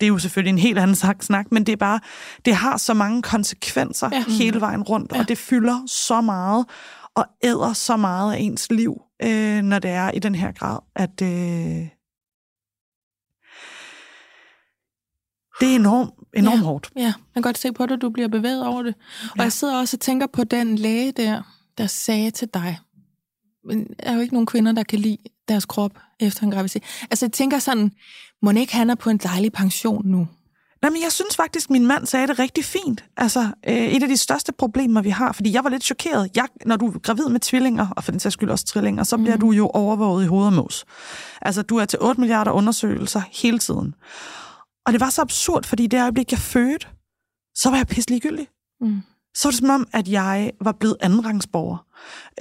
det er jo selvfølgelig en helt anden snak, men det er bare, det har så mange konsekvenser ja. hele vejen rundt, ja. og det fylder så meget og æder så meget af ens liv, øh, når det er i den her grad, at, øh, Det er enormt, enormt ja. hårdt. Ja, jeg kan godt se på dig, du bliver bevæget over det. Og Ja. jeg sidder også og tænker på den læge der, der sagde til dig, men der er jo ikke nogen kvinder, der kan lide deres krop efter en graviditet. Altså jeg tænker sådan, må ikke han er på en dejlig pension nu? Nej, men jeg synes faktisk, min mand sagde det rigtig fint. Altså, øh, et af de største problemer, vi har, fordi jeg var lidt chokeret. Jeg, når du er gravid med tvillinger, og for den sags skyld også trillinger, så bliver du jo overvåget i hoved og mås. Altså, du er til 8 milliarder undersøgelser hele tiden. Og det var så absurd, fordi det øjeblik, jeg fødte, så var jeg pisselig ligegyldig. Mm. Så var det som om, at jeg var blevet andenrangsborger.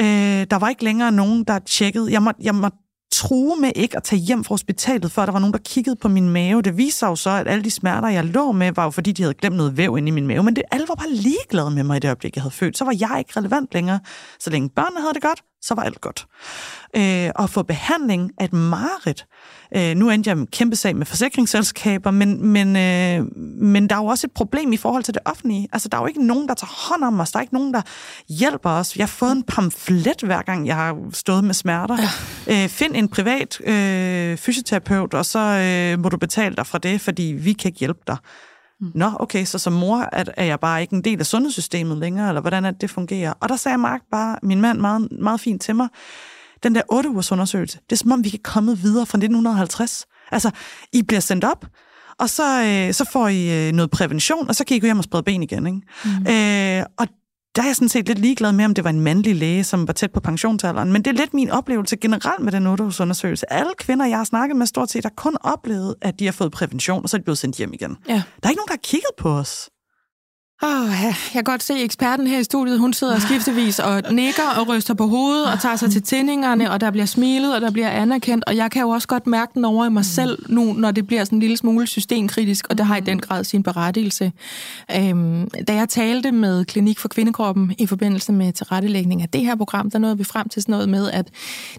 Øh, der var ikke længere nogen, der tjekkede. Jeg måtte, jeg måtte true med ikke at tage hjem fra hospitalet, før der var nogen, der kiggede på min mave. Det viste sig jo så, at alle de smerter, jeg lå med, var jo fordi, de havde glemt noget væv inde i min mave. Men det, alle var bare ligeglade med mig i det øjeblik, jeg havde født. Så var jeg ikke relevant længere. Så længe børnene havde det godt, så var alt godt. Øh, og få behandling af et mareridt. Øh, nu endte jeg med en kæmpe sag med forsikringsselskaber, men, men, øh, men der er jo også et problem i forhold til det offentlige. Altså, der er jo ikke nogen, der tager hånd om os. Der er ikke nogen, der hjælper os. Jeg har fået en pamflet, hver gang jeg har stået med smerter. Ja. Øh, find en privat øh, fysioterapeut, og så øh, må du betale dig fra det, fordi vi kan ikke hjælpe dig. Mm. Nå, okay, så som mor er, er jeg bare ikke en del af sundhedssystemet længere, eller hvordan er det, det fungerer? Og der sagde Mark bare, min mand, meget, meget fint til mig, den der 8 ugers undersøgelse, det er som om, vi kan komme videre fra 1950. Altså, I bliver sendt op, og så, øh, så får I øh, noget prævention, og så kan I gå hjem og sprede ben igen. Ikke? Mm. Øh, og der er jeg sådan set lidt ligeglad med, om det var en mandlig læge, som var tæt på pensionsalderen. Men det er lidt min oplevelse generelt med den 8 undersøgelse. Alle kvinder, jeg har snakket med stort set, har kun oplevet, at de har fået prævention, og så er de blevet sendt hjem igen. Ja. Der er ikke nogen, der har kigget på os. Oh, ja. Jeg kan godt se eksperten her i studiet, hun sidder skiftevis og nikker og ryster på hovedet og tager sig til tændingerne, og der bliver smilet, og der bliver anerkendt, og jeg kan jo også godt mærke den over i mig selv nu, når det bliver sådan en lille smule systemkritisk, og det har i den grad sin berettigelse. Øhm, da jeg talte med Klinik for Kvindekroppen i forbindelse med tilrettelægning af det her program, der nåede vi frem til sådan noget med, at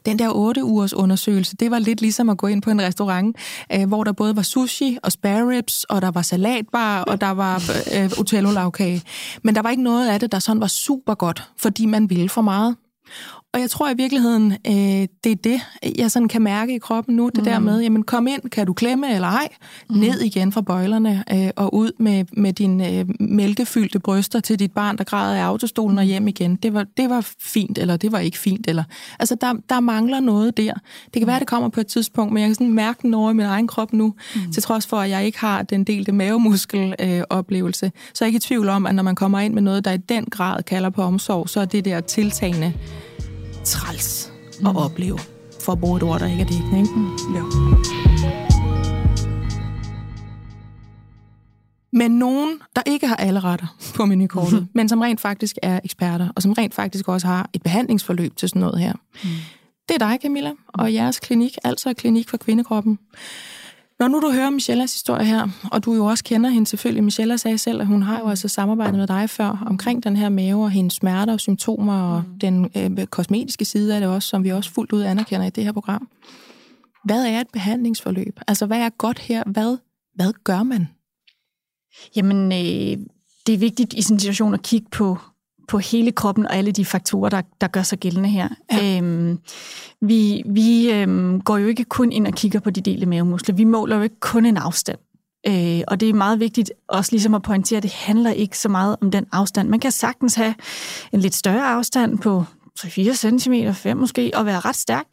den der 8 ugers undersøgelse, det var lidt ligesom at gå ind på en restaurant, øh, hvor der både var sushi og spare ribs, og der var salatbar, og der var øh, Otello lavkage. Men der var ikke noget af det, der sådan var super godt, fordi man ville for meget. Og jeg tror i virkeligheden, øh, det er det, jeg sådan kan mærke i kroppen nu, det mm. der med, jamen kom ind, kan du klemme eller ej, mm. ned igen fra bøjlerne øh, og ud med, med dine øh, mælkefyldte bryster til dit barn, der græder i autostolen og hjem igen. Det var, det var fint, eller det var ikke fint. Eller, altså der, der mangler noget der. Det kan være, det kommer på et tidspunkt, men jeg kan sådan mærke den over i min egen krop nu, mm. til trods for, at jeg ikke har den delte mavemuskel-oplevelse. Øh, oplevelse. så er jeg ikke i tvivl om, at når man kommer ind med noget, der i den grad kalder på omsorg, så er det der tiltagende træls at mm. opleve, for at bruge et ord, der ikke er dækkende. Ikke? Mm. Ja. Men nogen, der ikke har alle retter på menukortet, mm. men som rent faktisk er eksperter, og som rent faktisk også har et behandlingsforløb til sådan noget her. Mm. Det er dig, Camilla, og jeres klinik, altså Klinik for Kvindekroppen. Når nu du hører Michellas historie her, og du jo også kender hende selvfølgelig, Michella sagde selv, at hun har jo altså samarbejdet med dig før omkring den her mave og hendes smerter og symptomer og mm. den øh, kosmetiske side af det også, som vi også fuldt ud anerkender i det her program. Hvad er et behandlingsforløb? Altså, hvad er godt her? Hvad, hvad gør man? Jamen, øh, det er vigtigt i sådan en situation at kigge på, på hele kroppen og alle de faktorer, der, der gør sig gældende her. Ja. Øhm, vi vi øhm, går jo ikke kun ind og kigger på de delte mavemuskler. Vi måler jo ikke kun en afstand. Øh, og det er meget vigtigt også ligesom at pointere, at det handler ikke så meget om den afstand. Man kan sagtens have en lidt større afstand på 3-4 cm, 5 måske, og være ret stærk.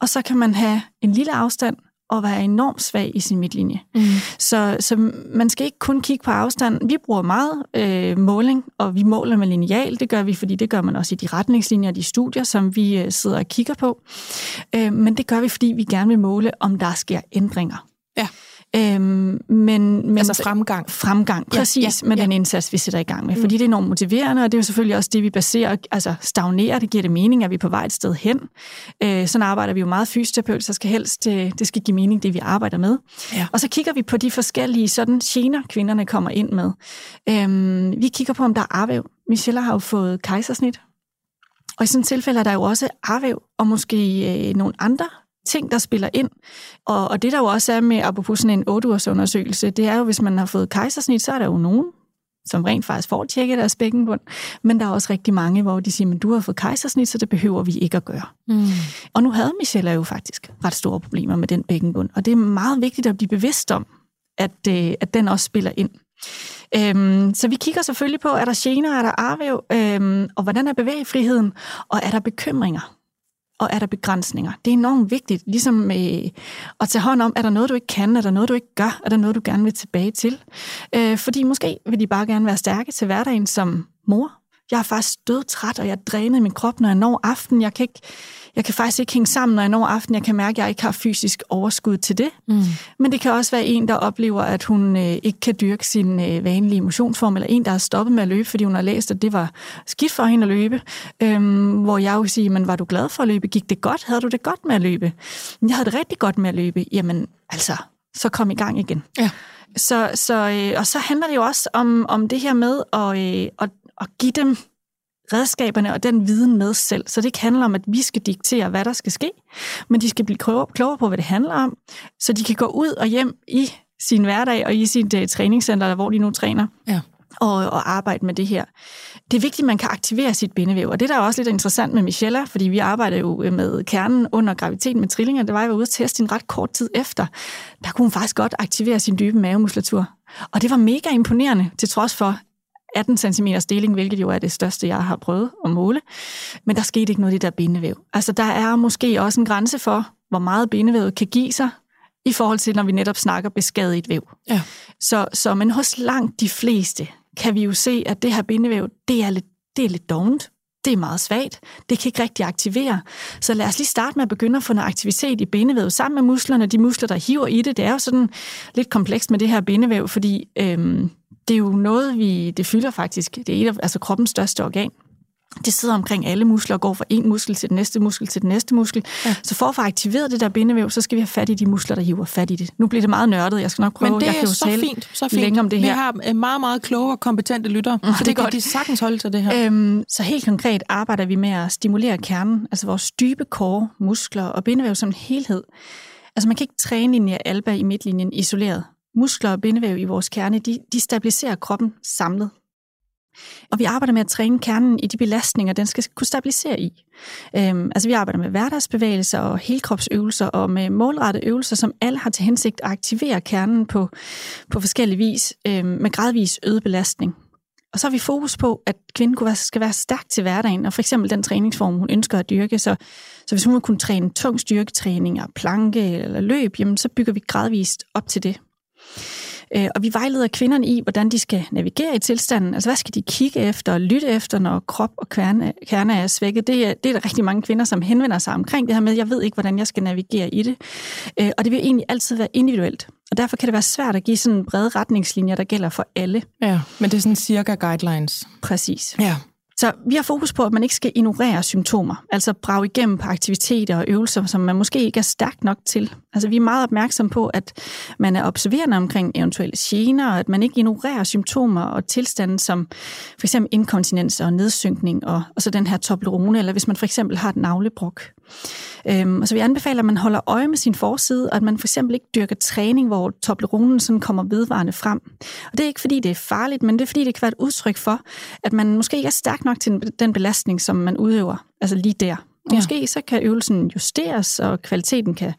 Og så kan man have en lille afstand og være enormt svag i sin midtlinje. Mm. Så, så man skal ikke kun kigge på afstand. Vi bruger meget øh, måling, og vi måler med lineal. Det gør vi, fordi det gør man også i de retningslinjer og de studier, som vi øh, sidder og kigger på. Øh, men det gør vi, fordi vi gerne vil måle, om der sker ændringer. Ja. Øhm, men, men altså fremgang. Fremgang, præcis, ja, med ja. den indsats, vi sætter i gang med. Fordi det er enormt motiverende, og det er jo selvfølgelig også det, vi baserer, altså stagnerer, det giver det mening, at vi er på vej et sted hen. Øh, sådan arbejder vi jo meget fysioterapeut, så skal helst, øh, det skal give mening, det vi arbejder med. Ja. Og så kigger vi på de forskellige sådan gener, kvinderne kommer ind med. Øhm, vi kigger på, om der er arvæv. Michelle har jo fået kejsersnit, og i sådan et tilfælde er der jo også arvæv, og måske øh, nogle andre ting, der spiller ind. Og, og det der jo også er med, apropos sådan en 8 undersøgelse, det er jo, hvis man har fået kejsersnit, så er der jo nogen, som rent faktisk får tjekket deres bækkenbund. Men der er også rigtig mange, hvor de siger, men du har fået kejsersnit, så det behøver vi ikke at gøre. Mm. Og nu havde Michelle jo faktisk ret store problemer med den bækkenbund. Og det er meget vigtigt at blive bevidst om, at, øh, at den også spiller ind. Øhm, så vi kigger selvfølgelig på, er der gener, er der arvæv, øhm, og hvordan er bevægefriheden, og er der bekymringer? Og er der begrænsninger? Det er enormt vigtigt, ligesom øh, at tage hånd om, er der noget, du ikke kan, er der noget, du ikke gør, er der noget, du gerne vil tilbage til? Øh, fordi måske vil de bare gerne være stærke til hverdagen som mor. Jeg er faktisk træt, og jeg dræner min krop, når jeg når aften. Jeg kan ikke jeg kan faktisk ikke hænge sammen, når jeg når aften. Jeg kan mærke, at jeg ikke har fysisk overskud til det. Mm. Men det kan også være en, der oplever, at hun øh, ikke kan dyrke sin øh, vanlige motionsform, eller en, der har stoppet med at løbe, fordi hun har læst, at det var skidt for hende at løbe. Øhm, hvor jeg jo siger, men var du glad for at løbe? Gik det godt? Havde du det godt med at løbe? Jeg havde det rigtig godt med at løbe. Jamen, altså, så kom i gang igen. Ja. Så, så, øh, og så handler det jo også om, om det her med at, øh, at, at give dem redskaberne og den viden med selv. Så det ikke handler om, at vi skal diktere, hvad der skal ske, men de skal blive klogere på, hvad det handler om, så de kan gå ud og hjem i sin hverdag og i sit uh, træningscenter, hvor de nu træner. Ja og, og arbejde med det her. Det er vigtigt, at man kan aktivere sit bindevæv, og det der er også lidt interessant med Michelle, fordi vi arbejder jo øh, med kernen under graviditet med trillinger, det var, var ude at teste en ret kort tid efter. Der kunne hun faktisk godt aktivere sin dybe mavemuskulatur. Og det var mega imponerende, til trods for, 18 cm deling, hvilket jo er det største, jeg har prøvet at måle. Men der skete ikke noget i det der bindevæv. Altså, der er måske også en grænse for, hvor meget bindevævet kan give sig, i forhold til, når vi netop snakker beskadiget væv. Ja. Så, så, men hos langt de fleste kan vi jo se, at det her bindevæv, det er lidt, det er lidt dovent. Det er meget svagt. Det kan ikke rigtig aktivere. Så lad os lige starte med at begynde at få noget aktivitet i bindevævet sammen med musklerne. De muskler, der hiver i det, det er jo sådan lidt komplekst med det her bindevæv, fordi øhm, det er jo noget, vi, det fylder faktisk. Det er et af altså kroppens største organ. Det sidder omkring alle muskler og går fra en muskel til den næste muskel til den næste muskel. Ja. Så for at få aktiveret det der bindevæv, så skal vi have fat i de muskler, der hiver fat i det. Nu bliver det meget nørdet. Jeg skal nok prøve, Men det jeg kan jo så tale fint, så fint. længe om det her. Vi har øh, meget, meget kloge og kompetente lyttere, mm, så det, det kan de sagtens holde til det her. Øhm, så helt konkret arbejder vi med at stimulere kernen, altså vores dybe kår, muskler og bindevæv som en helhed. Altså man kan ikke træne linje alba i midtlinjen isoleret muskler og bindevæv i vores kerne, de, de stabiliserer kroppen samlet. Og vi arbejder med at træne kernen i de belastninger, den skal kunne stabilisere i. Øhm, altså vi arbejder med hverdagsbevægelser og helkropsøvelser og med målrettede øvelser, som alle har til hensigt at aktivere kernen på, på forskellige vis øhm, med gradvis øget belastning. Og så har vi fokus på, at kvinden skal være stærk til hverdagen, og for eksempel den træningsform, hun ønsker at dyrke. Så, så hvis hun vil kunne træne tung styrketræning, planke eller løb, jamen, så bygger vi gradvist op til det. Øh, og vi vejleder kvinderne i, hvordan de skal navigere i tilstanden. Altså, hvad skal de kigge efter og lytte efter, når krop og kerne, kerne er svækket? Det er, det er der rigtig mange kvinder, som henvender sig omkring det her med, jeg ved ikke, hvordan jeg skal navigere i det. Øh, og det vil egentlig altid være individuelt. Og derfor kan det være svært at give sådan brede retningslinjer, der gælder for alle. Ja, men det er sådan cirka guidelines. Præcis. Ja. Så vi har fokus på, at man ikke skal ignorere symptomer, altså brage igennem på aktiviteter og øvelser, som man måske ikke er stærk nok til. Altså vi er meget opmærksom på, at man er observerende omkring eventuelle gener, og at man ikke ignorerer symptomer og tilstande som for eksempel inkontinens og nedsynkning, og, og så den her Toblerone, eller hvis man for eksempel har et navlebrok. Øhm, og så vi anbefaler, at man holder øje med sin forside, og at man for eksempel ikke dyrker træning, hvor Tobleronen sådan kommer vedvarende frem. Og det er ikke fordi, det er farligt, men det er fordi, det kan være et udtryk for, at man måske ikke er stærk nok til den belastning, som man udøver, altså lige der. Ja. Måske så kan øvelsen justeres, og kvaliteten kan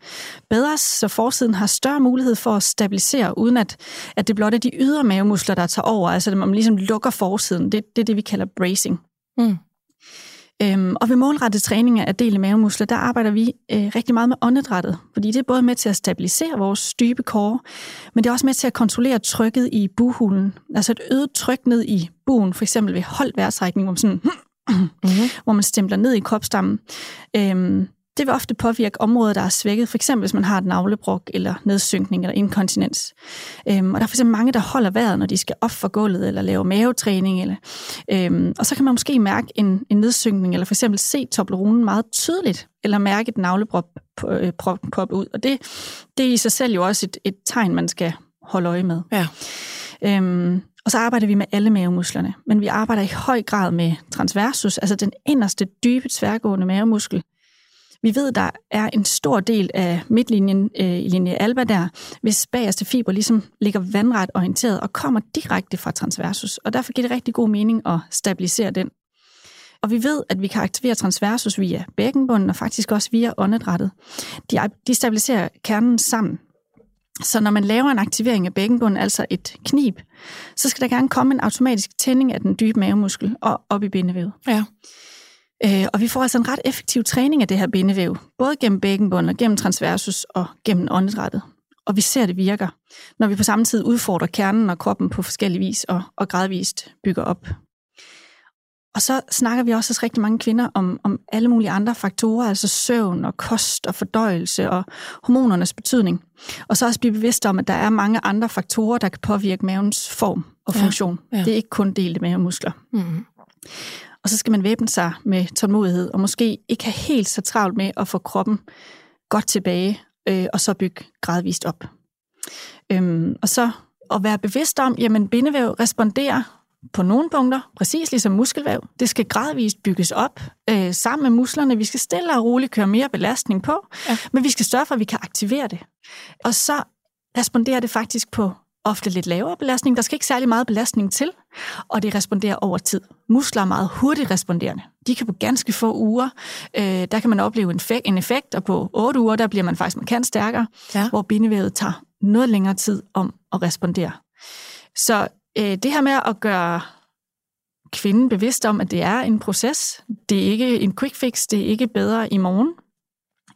bedres, så forsiden har større mulighed for at stabilisere, uden at, at det blot er de ydre mavemuskler, der tager over. Altså at man ligesom lukker forsiden. Det, det er det, vi kalder bracing. Mm. Øhm, og ved målrettet træning af del mavemuskler, der arbejder vi øh, rigtig meget med åndedrættet, fordi det er både med til at stabilisere vores dybe kår, men det er også med til at kontrollere trykket i buhulen. Altså et øget tryk ned i buen, for eksempel ved holdt vejrtrækning, hvor man, sådan, mm-hmm. hvor man stempler ned i kropstammen. Øhm, det vil ofte påvirke områder, der er svækket, for eksempel hvis man har et navlebrok eller nedsynkning eller inkontinens. Øhm, og der er for eksempel mange, der holder vejret, når de skal op for gulvet eller lave mavetræning. Eller, øhm, og så kan man måske mærke en, en nedsynkning, eller for eksempel se Tobleronen meget tydeligt, eller mærke et navlebrok øh, poppe ud. Og det, det er i sig selv jo også et, et tegn, man skal holde øje med. Ja. Øhm, og så arbejder vi med alle mavemusklerne, men vi arbejder i høj grad med transversus, altså den inderste dybe tværgående mavemuskel, vi ved, der er en stor del af midtlinjen øh, i linje alba der, hvis bagerste fiber ligesom ligger vandret orienteret og kommer direkte fra transversus. Og derfor giver det rigtig god mening at stabilisere den. Og vi ved, at vi kan aktivere transversus via bækkenbunden og faktisk også via åndedrættet. De, de stabiliserer kernen sammen. Så når man laver en aktivering af bækkenbunden, altså et knib, så skal der gerne komme en automatisk tænding af den dybe mavemuskel og op i bindevævet. Ja. Øh, og vi får altså en ret effektiv træning af det her bindevæv, både gennem bækkenbunden og gennem transversus og gennem åndedrættet. Og vi ser, at det virker, når vi på samme tid udfordrer kernen og kroppen på forskellige vis og, og gradvist bygger op. Og så snakker vi også hos rigtig mange kvinder om, om alle mulige andre faktorer, altså søvn og kost og fordøjelse og hormonernes betydning. Og så også blive bevidst om, at der er mange andre faktorer, der kan påvirke mavens form og funktion. Ja, ja. Det er ikke kun delte mavemuskler. Mm. Og så skal man væbne sig med tålmodighed, og måske ikke have helt så travlt med at få kroppen godt tilbage, øh, og så bygge gradvist op. Øhm, og så at være bevidst om, jamen bindevæv responderer på nogle punkter, præcis ligesom muskelvæv. Det skal gradvist bygges op øh, sammen med musklerne. Vi skal stille og roligt køre mere belastning på, ja. men vi skal sørge for, at vi kan aktivere det. Og så responderer det faktisk på ofte lidt lavere belastning. Der skal ikke særlig meget belastning til, og det responderer over tid. Muskler er meget hurtigt responderende. De kan på ganske få uger, øh, der kan man opleve en, en effekt, og på 8 uger, der bliver man faktisk markant stærkere, ja. hvor bindevævet tager noget længere tid om at respondere. Så øh, det her med at gøre kvinden bevidst om, at det er en proces, det er ikke en quick fix, det er ikke bedre i morgen,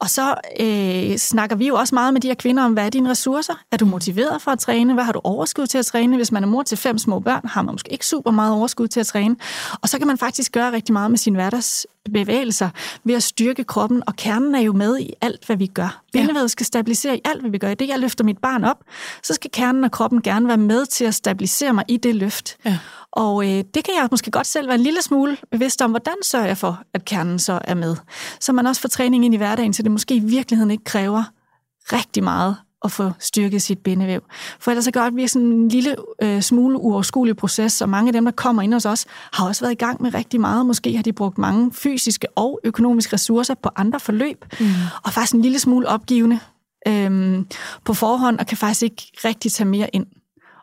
og så øh, snakker vi jo også meget med de her kvinder om, hvad er dine ressourcer? Er du motiveret for at træne? Hvad har du overskud til at træne? Hvis man er mor til fem små børn, har man måske ikke super meget overskud til at træne. Og så kan man faktisk gøre rigtig meget med sin hverdags hverdagsbevægelser ved at styrke kroppen, og kernen er jo med i alt, hvad vi gør. Bindevævet skal stabilisere i alt, hvad vi gør. I det, jeg løfter mit barn op, så skal kernen og kroppen gerne være med til at stabilisere mig i det løft. Ja. Og øh, det kan jeg måske godt selv være en lille smule bevidst om, hvordan sørger jeg for, at kernen så er med. Så man også får træning ind i hverdagen, så det måske i virkeligheden ikke kræver rigtig meget at få styrket sit bindevæv. For ellers så gør det sådan en lille øh, smule uoverskuelig proces, og mange af dem, der kommer ind hos os, har også været i gang med rigtig meget. Måske har de brugt mange fysiske og økonomiske ressourcer på andre forløb, mm. og faktisk en lille smule opgivende øh, på forhånd, og kan faktisk ikke rigtig tage mere ind.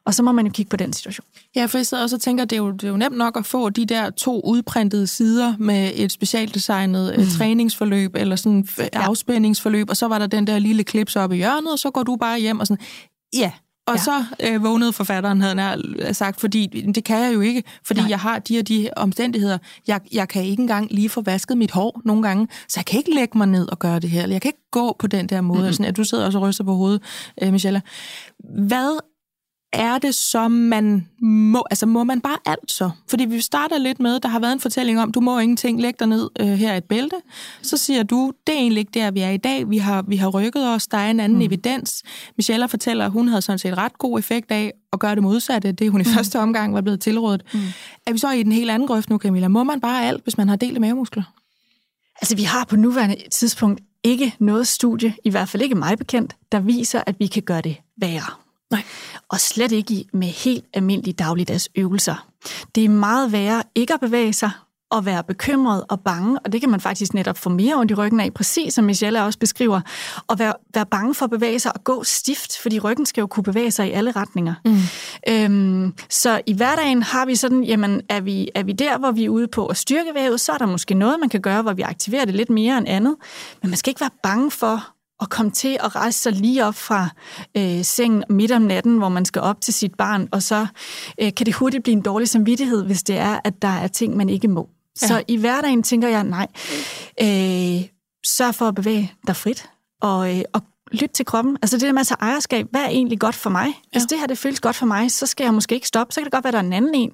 Og så må man jo kigge på den situation. Ja, for jeg sidder også og tænker, det er, jo, det er jo nemt nok at få de der to udprintede sider med et specialdesignet mm. træningsforløb eller sådan ja. afspændingsforløb, og så var der den der lille klips oppe i hjørnet, og så går du bare hjem og sådan, ja, og ja. så øh, vågnede forfatteren, havde han sagt, fordi det kan jeg jo ikke, fordi Nej. jeg har de og de omstændigheder. Jeg, jeg kan ikke engang lige få vasket mit hår nogle gange, så jeg kan ikke lægge mig ned og gøre det her, eller jeg kan ikke gå på den der måde. Mm-hmm. Sådan, at du sidder også og ryster på hovedet, øh, Michelle. Hvad er det så, man må, altså må man bare alt så? Fordi vi starter lidt med, der har været en fortælling om, du må ingenting, lægge dig ned øh, her et bælte. Så siger du, det er egentlig ikke der, vi er i dag. Vi har, vi har rykket os, der er en anden mm. evidens. Michelle fortæller, at hun havde sådan set ret god effekt af at gøre det modsatte. Det hun i mm. første omgang var blevet tilrådet. Mm. Er vi så i den helt anden grøft nu, Camilla? Må man bare alt, hvis man har delt mavemuskler? Altså, vi har på nuværende tidspunkt ikke noget studie, i hvert fald ikke mig bekendt, der viser, at vi kan gøre det værre. Nej. Og slet ikke med helt almindelige dagligdags øvelser. Det er meget værre ikke at bevæge sig, og være bekymret og bange, og det kan man faktisk netop få mere ondt i ryggen af, præcis som Michelle også beskriver, og være, være bange for at bevæge sig og gå stift, fordi ryggen skal jo kunne bevæge sig i alle retninger. Mm. Øhm, så i hverdagen har vi sådan, jamen er vi, er vi der, hvor vi er ude på at styrke vævet, så er der måske noget, man kan gøre, hvor vi aktiverer det lidt mere end andet, men man skal ikke være bange for at komme til at rejse sig lige op fra øh, sengen midt om natten, hvor man skal op til sit barn, og så øh, kan det hurtigt blive en dårlig samvittighed, hvis det er, at der er ting, man ikke må. Ja. Så i hverdagen tænker jeg, nej, øh, sørg for at bevæge dig frit, og, øh, og lyt til kroppen. Altså det der med at tage ejerskab, hvad er egentlig godt for mig? Ja. Hvis det her det føles godt for mig, så skal jeg måske ikke stoppe. Så kan det godt være, at der er en anden en,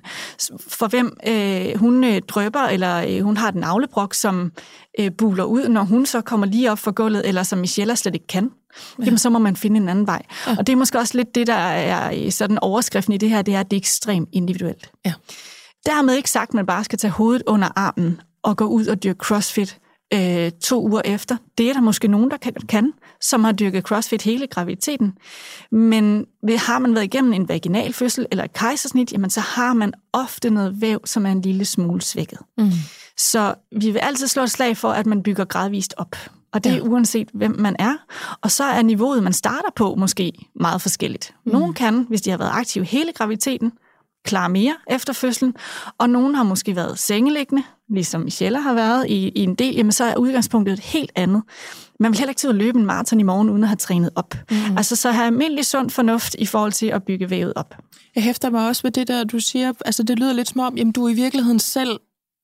for hvem øh, hun øh, drøber, eller øh, hun har den navlebrok, som øh, buler ud, når hun så kommer lige op for gulvet, eller som Michelle slet ikke kan. Ja. Jamen, så må man finde en anden vej. Ja. Og det er måske også lidt det, der er sådan overskriften i det her, det er, at det er ekstremt individuelt. Ja. Dermed ikke sagt, at man bare skal tage hovedet under armen og gå ud og dyrke crossfit øh, to uger efter. Det er der måske nogen, der kan, kan, som har dyrket crossfit hele graviditeten. Men har man været igennem en vaginal fødsel eller et kejsersnit, jamen så har man ofte noget væv, som er en lille smule svækket. Mm. Så vi vil altid slå et slag for, at man bygger gradvist op. Og det er ja. uanset, hvem man er. Og så er niveauet, man starter på, måske meget forskelligt. Mm. Nogle kan, hvis de har været aktive hele graviditeten, klare mere efter fødslen, og nogen har måske været sengeliggende, ligesom Michelle har været i, i en del, jamen så er udgangspunktet et helt andet. Man vil heller ikke til at løbe en maraton i morgen, uden at have trænet op. Mm. Altså så have almindelig sund fornuft i forhold til at bygge vævet op. Jeg hæfter mig også ved det der, du siger, altså det lyder lidt som om, jamen du er i virkeligheden selv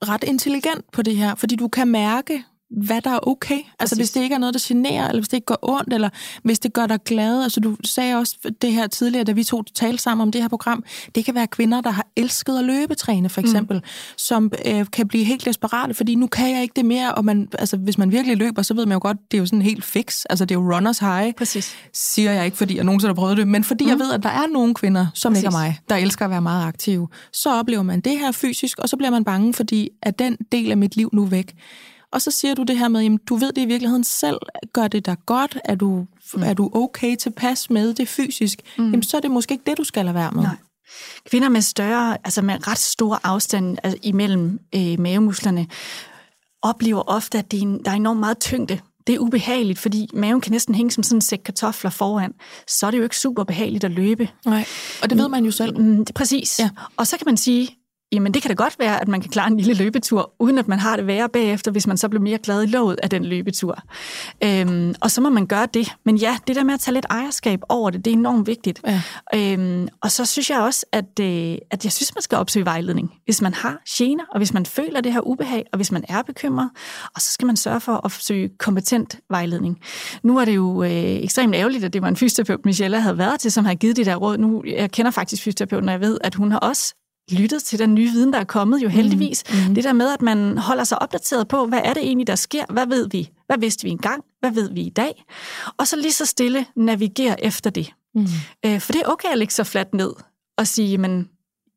ret intelligent på det her, fordi du kan mærke, hvad der er okay. Altså Præcis. hvis det ikke er noget, der generer, eller hvis det ikke går ondt, eller hvis det gør dig glad. Altså du sagde også det her tidligere, da vi to talte sammen om det her program. Det kan være kvinder, der har elsket at løbetræne, for eksempel, mm. som øh, kan blive helt desperate, fordi nu kan jeg ikke det mere, og man, altså, hvis man virkelig løber, så ved man jo godt, det er jo sådan helt fix. Altså det er jo runners high, Præcis. siger jeg ikke, fordi jeg nogensinde har prøvet det, men fordi mm. jeg ved, at der er nogle kvinder, som Præcis. ikke er mig, der elsker at være meget aktive. Så oplever man det her fysisk, og så bliver man bange, fordi at den del af mit liv nu væk. Og så siger du det her med, at du ved det i virkeligheden selv, gør det dig godt, er du, mm. er du okay tilpas med det fysisk, mm. jamen så er det måske ikke det, du skal lade være med. Nej. Kvinder med større, altså med ret store afstand altså imellem øh, mavemusklerne, oplever ofte, at det er en, der er enormt meget tyngde det er ubehageligt, fordi maven kan næsten hænge som sådan en sæk kartofler foran. Så er det jo ikke super behageligt at løbe. Nej, og det ved man jo selv. Mm, præcis. Ja. Og så kan man sige, Jamen det kan da godt være, at man kan klare en lille løbetur, uden at man har det værre bagefter, hvis man så bliver mere glad i låget af den løbetur. Øhm, og så må man gøre det. Men ja, det der med at tage lidt ejerskab over det, det er enormt vigtigt. Ja. Øhm, og så synes jeg også, at, øh, at jeg synes, man skal opsøge vejledning. Hvis man har gener, og hvis man føler det her ubehag, og hvis man er bekymret, og så skal man sørge for at opsøge kompetent vejledning. Nu er det jo øh, ekstremt ærgerligt, at det var en fysioterapeut, Michelle havde været til, som har givet de der råd. Nu, jeg kender faktisk fysioterapeuten, og jeg ved, at hun har også lyttet til den nye viden, der er kommet jo heldigvis. Mm. Mm. Det der med, at man holder sig opdateret på, hvad er det egentlig, der sker? Hvad ved vi? Hvad vidste vi engang? Hvad ved vi i dag? Og så lige så stille navigere efter det. Mm. Øh, for det er okay at lægge sig fladt ned og sige, men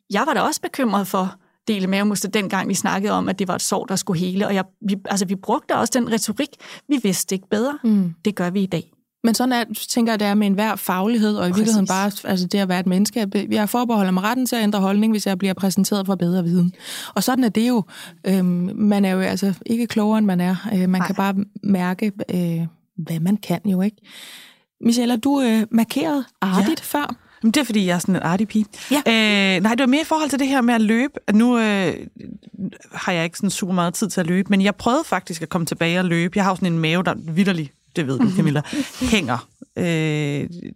jeg var da også bekymret for dele mavemuskler, dengang vi snakkede om, at det var et sår, der skulle hele. Og jeg, vi, altså, vi brugte også den retorik, vi vidste ikke bedre. Mm. Det gør vi i dag. Men sådan er, tænker jeg, det er med enhver faglighed, og i Præcis. virkeligheden bare altså det at være et menneske. Jeg forbeholder mig retten til at ændre holdning, hvis jeg bliver præsenteret for bedre viden. Og sådan er det jo. Øhm, man er jo altså ikke klogere, end man er. Øh, man Nej. kan bare mærke, øh, hvad man kan jo, ikke? Michelle, du øh, markeret artigt ja. før. Men det er, fordi jeg er sådan en artig pige. Ja. Øh, nej, det var mere i forhold til det her med at løbe. Nu øh, har jeg ikke sådan super meget tid til at løbe, men jeg prøvede faktisk at komme tilbage og løbe. Jeg har jo sådan en mave, der vidderlig det ved du, Camilla, hænger. Øh,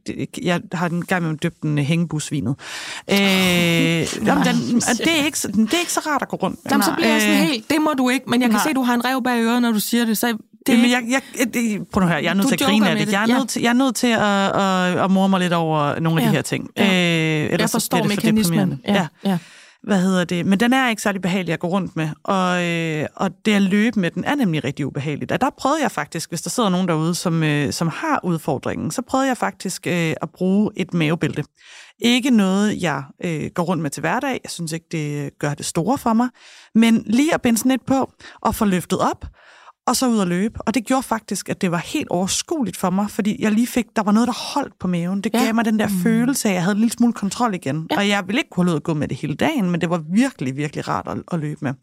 det, jeg har den gang med døbt den hængebusvinet. Øh, jamen, den, det, er ikke, det er ikke så rart at gå rundt. Jamen, så bliver jeg sådan øh, helt, det må du ikke, men jeg kan nej. se, du har en rev bag øret, når du siger det, så det, Jamen, jeg, jeg, det, prøv nu her, jeg er nødt til at grine af det. Jeg er, ja. nødt til, jeg er nødt til at, at, at morme mig lidt over nogle af ja. de her ting. Ja. Øh, jeg forstår det mekanismen. For ja. ja. Hvad hedder det? Men den er ikke særlig behagelig at gå rundt med. Og, øh, og det at løbe med den er nemlig rigtig ubehageligt. Og der prøvede jeg faktisk, hvis der sidder nogen derude, som, øh, som har udfordringen, så prøvede jeg faktisk øh, at bruge et mavebælte. Ikke noget, jeg øh, går rundt med til hverdag. Jeg synes ikke, det gør det store for mig. Men lige at binde sådan et på og få løftet op, og så ud og løbe. Og det gjorde faktisk, at det var helt overskueligt for mig, fordi jeg lige fik, der var noget, der holdt på maven. Det gav ja. mig den der mm. følelse af, at jeg havde en lille smule kontrol igen. Ja. Og jeg ville ikke kunne holde ud at gå med det hele dagen, men det var virkelig, virkelig rart at, at løbe med.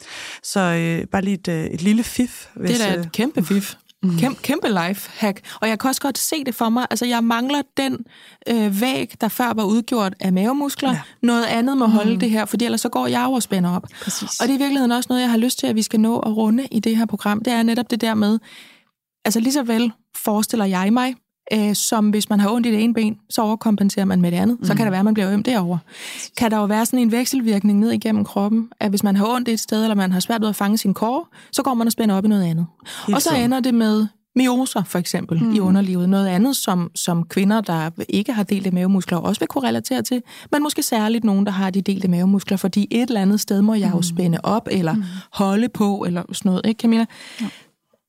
Så øh, bare lige et, øh, et lille fif. Hvis, det er da et øh, kæmpe fif. Mm. Kæmpe, kæmpe life hack. Og jeg kan også godt se det for mig. Altså, jeg mangler den øh, væg, der før var udgjort af mavemuskler. Ja. Noget andet må holde mm. det her, for ellers så går jeg og spænder op. Præcis. Og det er i virkeligheden også noget, jeg har lyst til, at vi skal nå at runde i det her program. Det er netop det der med, altså lige så vel forestiller jeg mig, øh, som hvis man har ondt i det ene ben, så overkompenserer man med det andet. Mm. Så kan det være, at man bliver øm derovre. Kan der jo være sådan en vekselvirkning ned igennem kroppen, at hvis man har ondt et sted, eller man har svært ved at fange sin kår, så går man og spænder op i noget andet. Helt og så ender det med mioser for eksempel mm. i underlivet. Noget andet, som, som kvinder, der ikke har delte mavemuskler, også vil kunne relatere til, men måske særligt nogen, der har de delte mavemuskler, fordi et eller andet sted må jeg jo mm. spænde op, eller mm. holde på, eller sådan noget, ikke Camilla? Ja.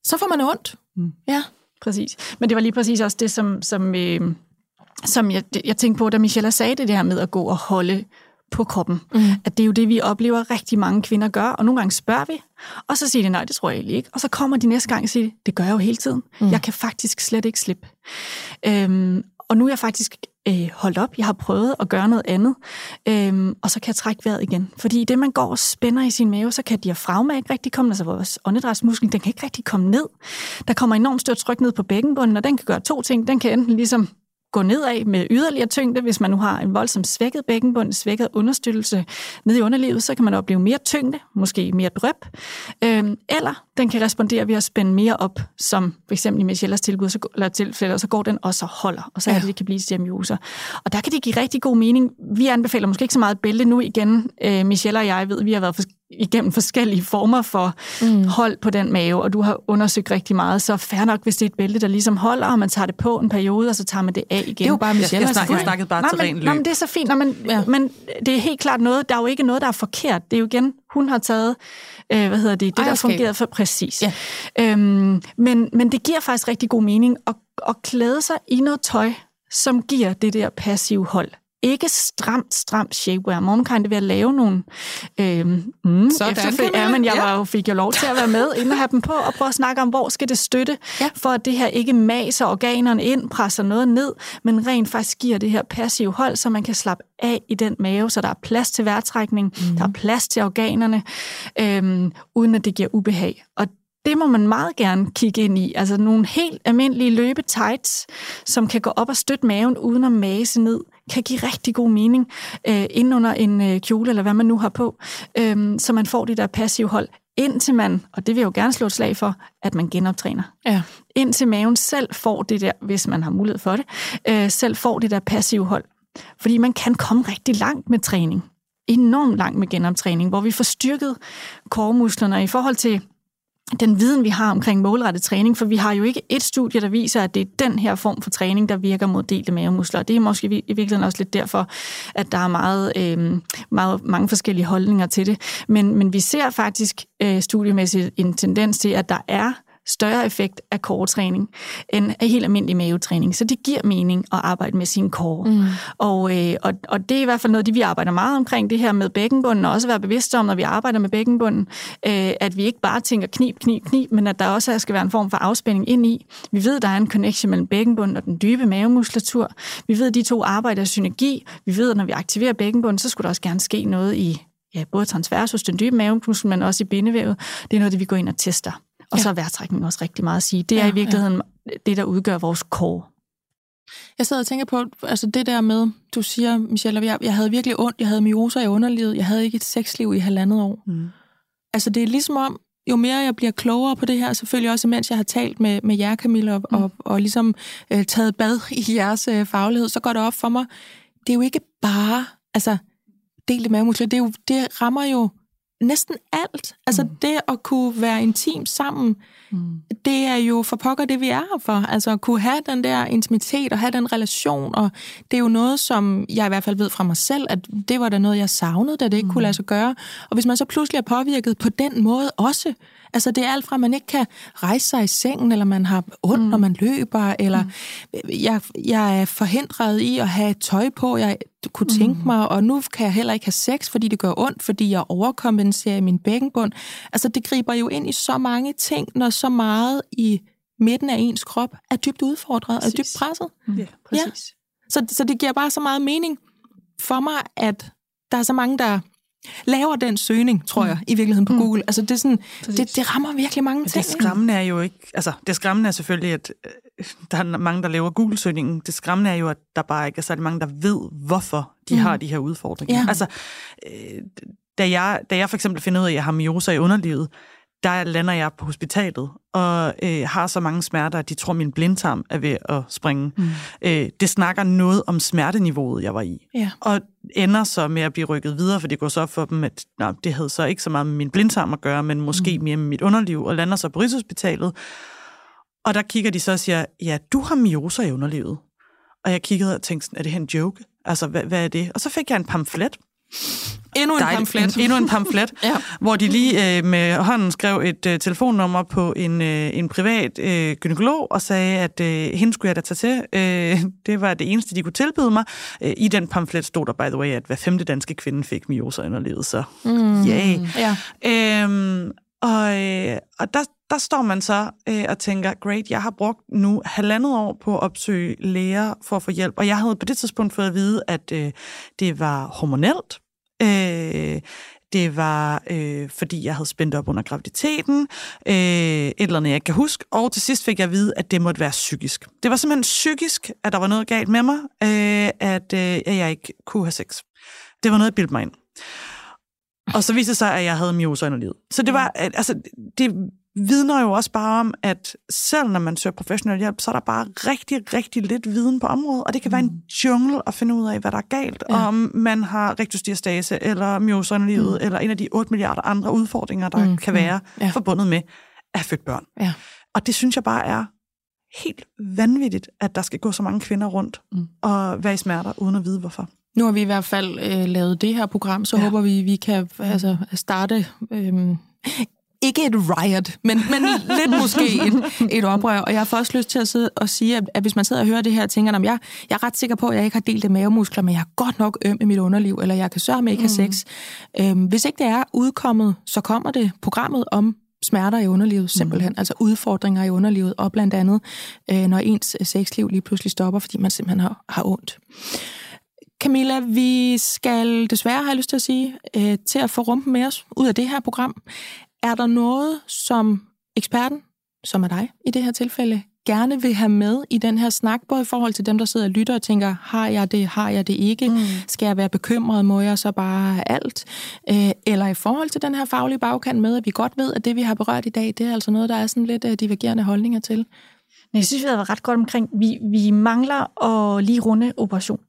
Så får man ondt. Mm. Ja. Præcis. Men det var lige præcis også det, som, som, øh, som jeg, jeg tænkte på, da Michelle sagde det der med at gå og holde på kroppen. Mm. At det er jo det, vi oplever rigtig mange kvinder gør, og nogle gange spørger vi, og så siger de, nej, det tror jeg egentlig ikke. Og så kommer de næste gang og siger, det gør jeg jo hele tiden. Mm. Jeg kan faktisk slet ikke slippe. Øhm, og nu er jeg faktisk øh, holdt op. Jeg har prøvet at gøre noget andet, øhm, og så kan jeg trække vejret igen. Fordi det, man går og spænder i sin mave, så kan diafragma ikke rigtig komme, altså vores åndedrætsmuskel, den kan ikke rigtig komme ned. Der kommer enormt stort tryk ned på bækkenbunden, og den kan gøre to ting. Den kan enten ligesom gå nedad med yderligere tyngde. Hvis man nu har en voldsom svækket bækkenbund, svækket understøttelse ned i underlivet, så kan man opleve mere tyngde, måske mere drøb. Øhm, eller den kan respondere ved at spænde mere op, som for eksempel i Michellas tilbud, så, eller tilfælde, så går den og så holder, og så ja. det, det kan blive stemioser. Og der kan det give rigtig god mening. Vi anbefaler måske ikke så meget bælte nu igen. Øh, Michelle og jeg ved, vi har været igennem forskellige former for mm. hold på den mave, og du har undersøgt rigtig meget, så fair nok, hvis det er et bælte, der ligesom holder, og man tager det på en periode, og så tager man det af igen. Det er jo bare Michelle. Jeg, jeg, jeg snakkede bare til ren løb. men det er så fint, nå, men, ja. men det er helt klart noget, der er jo ikke noget, der er forkert. Det er jo igen, hun har taget, øh, hvad hedder det, det der fungerer for præcis. Ja. Øhm, men, men det giver faktisk rigtig god mening at, at klæde sig i noget tøj, som giver det der passive hold ikke stramt, stramt shapewear. Momkind ved at lave nogle øhm, mm, efterfølgende. Ja, men jeg var jo, fik jo lov til at være med, inden at have dem på, og prøve at snakke om, hvor skal det støtte, ja. for at det her ikke maser organerne ind, presser noget ned, men rent faktisk giver det her passive hold, så man kan slappe af i den mave, så der er plads til vejrtrækning, mm. der er plads til organerne, øhm, uden at det giver ubehag. Og det må man meget gerne kigge ind i. Altså nogle helt almindelige løbe tights, som kan gå op og støtte maven uden at mase ned, kan give rigtig god mening øh, inden under en øh, kjole, eller hvad man nu har på, øh, så man får det der passive hold, indtil man, og det vil jeg jo gerne slå et slag for, at man genoptræner. Ja. Indtil maven selv får det der, hvis man har mulighed for det, øh, selv får det der passive hold. Fordi man kan komme rigtig langt med træning. Enormt langt med genoptræning, hvor vi får styrket koremusklerne i forhold til den viden, vi har omkring målrettet træning, for vi har jo ikke et studie, der viser, at det er den her form for træning, der virker mod delte mavemuskler. Det er måske i virkeligheden også lidt derfor, at der er meget, øh, meget mange forskellige holdninger til det. Men, men vi ser faktisk øh, studiemæssigt en tendens til, at der er større effekt af core-træning end af helt almindelig mavetræning. Så det giver mening at arbejde med sin core. Mm. Og, øh, og, og det er i hvert fald noget, det vi arbejder meget omkring, det her med bækkenbunden, og også være bevidst om, når vi arbejder med bækkenbunden, øh, at vi ikke bare tænker knib, knib, knib, men at der også skal være en form for afspænding ind i. Vi ved, der er en connection mellem bækkenbunden og den dybe mavemuskulatur. Vi ved, at de to arbejder i synergi. Vi ved, at når vi aktiverer bækkenbunden, så skulle der også gerne ske noget i ja, både transversus, den dybe mavemuskel, men også i bindevævet. Det er noget, det vi går ind og tester. Og ja. så er vejrtrækning også rigtig meget at sige. Det er ja, i virkeligheden ja. det, der udgør vores core. Jeg sidder og tænker på, altså det der med, du siger, Michelle, jeg, jeg havde virkelig ondt, jeg havde myoser i underlivet, jeg havde ikke et sexliv i halvandet år. Mm. Altså det er ligesom om, jo mere jeg bliver klogere på det her, selvfølgelig også mens jeg har talt med, med jer, Camilla, og, mm. og, og ligesom øh, taget bad i jeres øh, faglighed, så går det op for mig, det er jo ikke bare, altså, delte mavemuskler, det, er jo, det rammer jo næsten alt. Altså mm. det at kunne være intim sammen, mm. det er jo for pokker det, vi er her for. Altså at kunne have den der intimitet og have den relation, og det er jo noget, som jeg i hvert fald ved fra mig selv, at det var da noget, jeg savnede, da det ikke mm. kunne lade sig gøre. Og hvis man så pludselig er påvirket på den måde også, Altså det er alt fra, at man ikke kan rejse sig i sengen, eller man har ondt, mm. når man løber, eller mm. jeg, jeg er forhindret i at have tøj på, jeg kunne tænke mm. mig, og nu kan jeg heller ikke have sex, fordi det gør ondt, fordi jeg overkompenserer min bækkenbund. Altså det griber jo ind i så mange ting, når så meget i midten af ens krop er dybt udfordret og dybt presset. Mm. Ja, præcis. Ja. Så, så det giver bare så meget mening for mig, at der er så mange, der laver den søgning, tror jeg, i virkeligheden på mm. Google. Altså det, er sådan, det, det rammer virkelig mange ting. Det skræmmende er jo ikke... Altså, det skræmmende er selvfølgelig, at øh, der er mange, der laver Google-søgningen. Det skræmmende er jo, at der bare ikke er særlig mange, der ved, hvorfor de mm. har de her udfordringer. Ja. Altså, øh, da jeg, da jeg for eksempel finder ud af, at jeg har myoser i underlivet, der lander jeg på hospitalet og øh, har så mange smerter, at de tror, min blindtarm er ved at springe. Mm. Øh, det snakker noget om smerteniveauet, jeg var i. Ja. Og ender så med at blive rykket videre, for det går så op for dem, at nej, det havde så ikke så meget med min blindtarm at gøre, men måske mm. mere med mit underliv, og lander så på Rigshospitalet. Og der kigger de så og siger, ja, du har myoser i underlivet. Og jeg kiggede og tænkte, er det her en joke? Altså, hvad, hvad er det? Og så fik jeg en pamflet, Endnu en Dejligt. pamflet. En, endnu en pamflet, ja. hvor de lige øh, med hånden skrev et øh, telefonnummer på en, øh, en privat øh, gynekolog og sagde, at øh, hende skulle jeg da tage til. Øh, det var det eneste, de kunne tilbyde mig. Øh, I den pamflet stod der, by the way, at hver femte danske kvinde fik myoser livet, så mm. yay. Ja. Øhm, og, øh, og der, der står man så øh, og tænker, great, jeg har brugt nu halvandet år på at opsøge læger for at få hjælp, og jeg havde på det tidspunkt fået at vide, at øh, det var hormonelt, Øh, det var øh, fordi, jeg havde spændt op under graviditeten, øh, et eller andet, jeg ikke kan huske, og til sidst fik jeg at vide, at det måtte være psykisk. Det var simpelthen psykisk, at der var noget galt med mig, øh, at, øh, jeg ikke kunne have sex. Det var noget, jeg bildte mig ind. Og så viste det sig, at jeg havde myoser under livet. Så det var, altså, det vidner jo også bare om, at selv når man søger professionel hjælp, så er der bare rigtig, rigtig lidt viden på området, og det kan mm. være en jungle at finde ud af, hvad der er galt, ja. om man har rektusdiastase, eller myoser under livet, mm. eller en af de 8 milliarder andre udfordringer, der mm. kan være mm. ja. forbundet med at føde børn. Ja. Og det synes jeg bare er helt vanvittigt, at der skal gå så mange kvinder rundt mm. og være i smerter, uden at vide hvorfor. Nu har vi i hvert fald øh, lavet det her program, så ja. håber vi, vi kan altså, starte... Øh, ikke et riot, men, men lidt måske et, et oprør. Og jeg har først lyst til at sidde og sige, at, at hvis man sidder og hører det her og tænker, at jeg, jeg er ret sikker på, at jeg ikke har delt det mavemuskler, men jeg er godt nok øm i mit underliv, eller jeg kan sørge med, at ikke have sex. Mm. Øhm, hvis ikke det er udkommet, så kommer det programmet om smerter i underlivet simpelthen, mm. altså udfordringer i underlivet, og blandt andet, øh, når ens sexliv lige pludselig stopper, fordi man simpelthen har, har ondt. Camilla, vi skal desværre, har jeg lyst til at sige, øh, til at få rumpen med os ud af det her program. Er der noget, som eksperten, som er dig i det her tilfælde, gerne vil have med i den her snak, både i forhold til dem, der sidder og lytter og tænker, har jeg det, har jeg det ikke? Mm. Skal jeg være bekymret? Må jeg så bare alt? Øh, eller i forhold til den her faglige bagkant med, at vi godt ved, at det, vi har berørt i dag, det er altså noget, der er sådan lidt uh, divergerende holdninger til. Jeg synes, vi har været ret godt omkring. Vi, vi mangler at lige runde operation.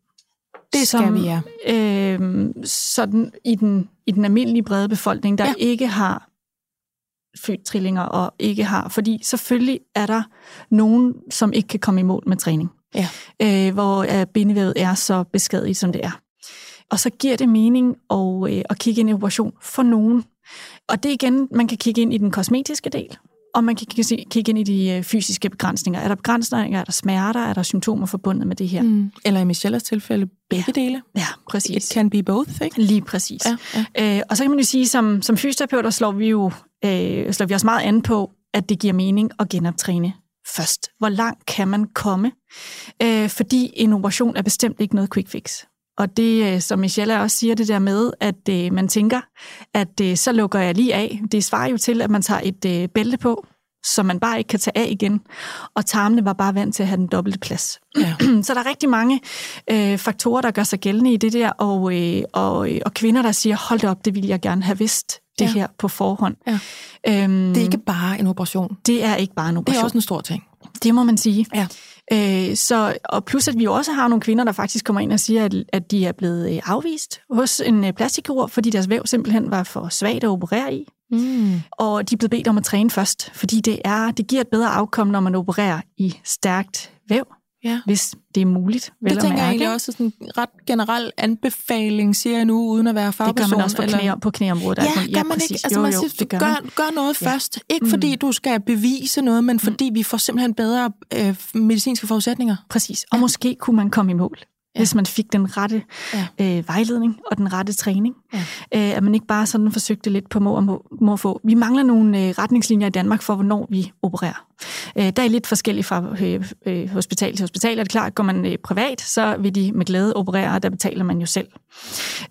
Det skal som, vi, ja. Øh, sådan i den, i den almindelige brede befolkning, der ja. ikke har født trillinger og ikke har. Fordi selvfølgelig er der nogen, som ikke kan komme i mål med træning. Ja. Øh, hvor øh, bindevævet er så beskadiget, som det er. Og så giver det mening at, øh, at kigge ind i operation for nogen. Og det igen, man kan kigge ind i den kosmetiske del, og man kan kigge ind i de øh, fysiske begrænsninger. Er der begrænsninger, er der smerter, er der symptomer forbundet med det her? Mm. Eller i Michelles tilfælde, begge ja. dele. Ja, præcis. It can be both, ikke? Lige præcis. Ja, ja. Øh, og så kan man jo sige, som, som fysioterapeuter slår vi jo øh, slår vi os meget an på, at det giver mening at genoptræne først. Hvor langt kan man komme? Øh, fordi en operation er bestemt ikke noget quick fix. Og det, øh, som Michelle også siger, det der med, at øh, man tænker, at øh, så lukker jeg lige af. Det svarer jo til, at man tager et øh, bælte på, som man bare ikke kan tage af igen. Og tarmene var bare vant til at have den dobbelte plads. Ja. så der er rigtig mange øh, faktorer, der gør sig gældende i det der, og, øh, og, øh, og kvinder, der siger, hold op, det vil jeg gerne have vidst det ja. her på forhånd. Ja. Øhm, det er ikke bare en operation. Det er ikke bare en operation. Det er også en stor ting. Det må man sige. Ja. Øh, så, og plus, at vi også har nogle kvinder, der faktisk kommer ind og siger, at, at de er blevet øh, afvist hos en øh, plastikkirurg, fordi deres væv simpelthen var for svagt at operere i. Mm. Og de er blevet bedt om at træne først, fordi det, er, det giver et bedre afkom, når man opererer i stærkt væv ja. hvis det er muligt. Vel det tænker jeg egentlig også sådan en ret generel anbefaling, siger jeg nu, uden at være fagperson. Det gør man også på, knæ, på knæområdet. Ja, altså, gør man præcis. ikke? Altså, jo, man siger, jo, gør, gør, gør noget ja. først. Ikke mm. fordi du skal bevise noget, men fordi mm. vi får simpelthen bedre øh, medicinske forudsætninger. Præcis. Og ja. måske kunne man komme i mål ja. hvis man fik den rette ja. øh, vejledning og den rette træning. Ja. Øh, at man ikke bare sådan forsøgte lidt på må og må, må få. Vi mangler nogle øh, retningslinjer i Danmark for, hvornår vi opererer. Øh, der er lidt forskelligt fra øh, øh, hospital til hospital. Er det klart, går man øh, privat, så vil de med glæde operere, og der betaler man jo selv.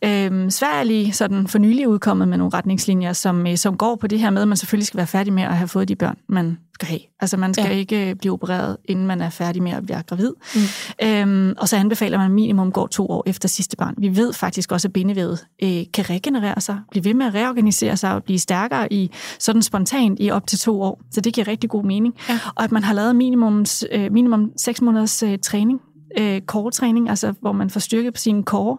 Øh, Sverige er lige sådan for nylig udkommet med nogle retningslinjer, som, øh, som går på det her med, at man selvfølgelig skal være færdig med at have fået de børn, man skal have. Altså man skal ja. ikke blive opereret, inden man er færdig med at være gravid. Mm. Øhm, og så anbefaler man, at minimum går to år efter sidste barn. Vi ved faktisk også, at bindevævet øh, kan regenerere sig, blive ved med at reorganisere sig og blive stærkere i sådan spontant i op til to år. Så det giver rigtig god mening. Ja. Og at man har lavet minimum, øh, minimum 6 måneders øh, træning øh, core-træning, altså hvor man får styrket på sine core,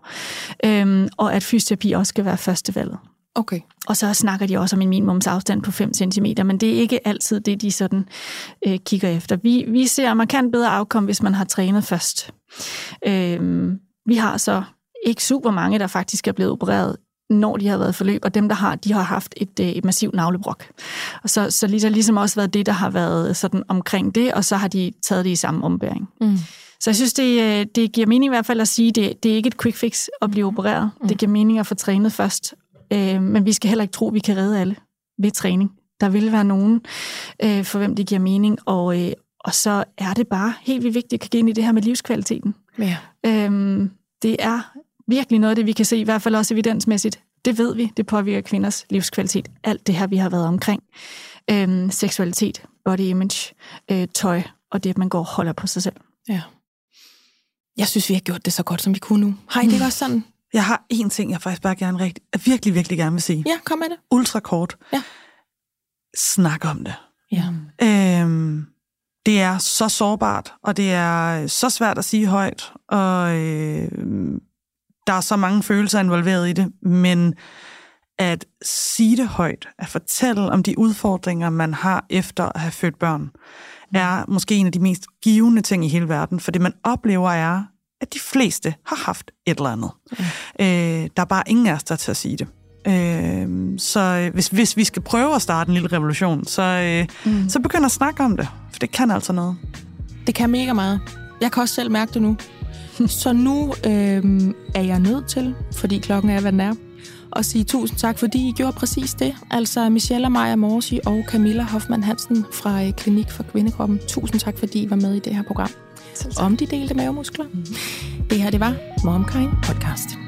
øh, og at fysioterapi også skal være førstevalget. Okay. Og så snakker de også om en minimumsafstand på 5 cm, men det er ikke altid det, de sådan øh, kigger efter. Vi, vi ser markant bedre afkom, hvis man har trænet først. Øh, vi har så ikke super mange, der faktisk er blevet opereret når de har været forløb, og dem, der har, de har haft et, øh, et massivt navlebrok. Og så, så det har ligesom også været det, der har været sådan omkring det, og så har de taget det i samme ombæring. Mm. Så jeg synes, det, øh, det giver mening i hvert fald at sige, det, det er ikke et quick fix at blive opereret. Mm. Det giver mening at få trænet først. Øh, men vi skal heller ikke tro, at vi kan redde alle ved træning. Der vil være nogen, øh, for hvem det giver mening, og, øh, og så er det bare helt vildt vigtigt at gå ind i det her med livskvaliteten. Ja. Øh, det er virkelig noget af det, vi kan se, i hvert fald også evidensmæssigt, Det ved vi, det påvirker kvinders livskvalitet. Alt det her, vi har været omkring. Øhm, seksualitet, body image, øh, tøj, og det, at man går og holder på sig selv. Ja. Jeg synes, vi har gjort det så godt, som vi kunne nu. Har I det mm. også sådan? Jeg har en ting, jeg faktisk bare gerne rigtig, virkelig, virkelig gerne vil sige. Ja, kom med det. Ultra kort. Ja. Snak om det. Ja. Øhm, det er så sårbart, og det er så svært at sige højt, og øh, der er så mange følelser involveret i det, men at sige det højt, at fortælle om de udfordringer, man har efter at have født børn, er måske en af de mest givende ting i hele verden, for det man oplever er, at de fleste har haft et eller andet. Mm. Øh, der er bare ingen af os, der til at sige det. Øh, så hvis, hvis vi skal prøve at starte en lille revolution, så, øh, mm. så begynd at snakke om det, for det kan altså noget. Det kan mega meget. Jeg kan også selv mærke det nu. så nu øh, er jeg nødt til, fordi klokken er, hvad den er, at sige tusind tak, fordi I gjorde præcis det. Altså Michelle Maja Morsi og Camilla Hoffmann Hansen fra øh, Klinik for Kvindekroppen. Tusind tak, fordi I var med i det her program. Om de delte mavemuskler. Mm. Det her, det var Momkind Podcast.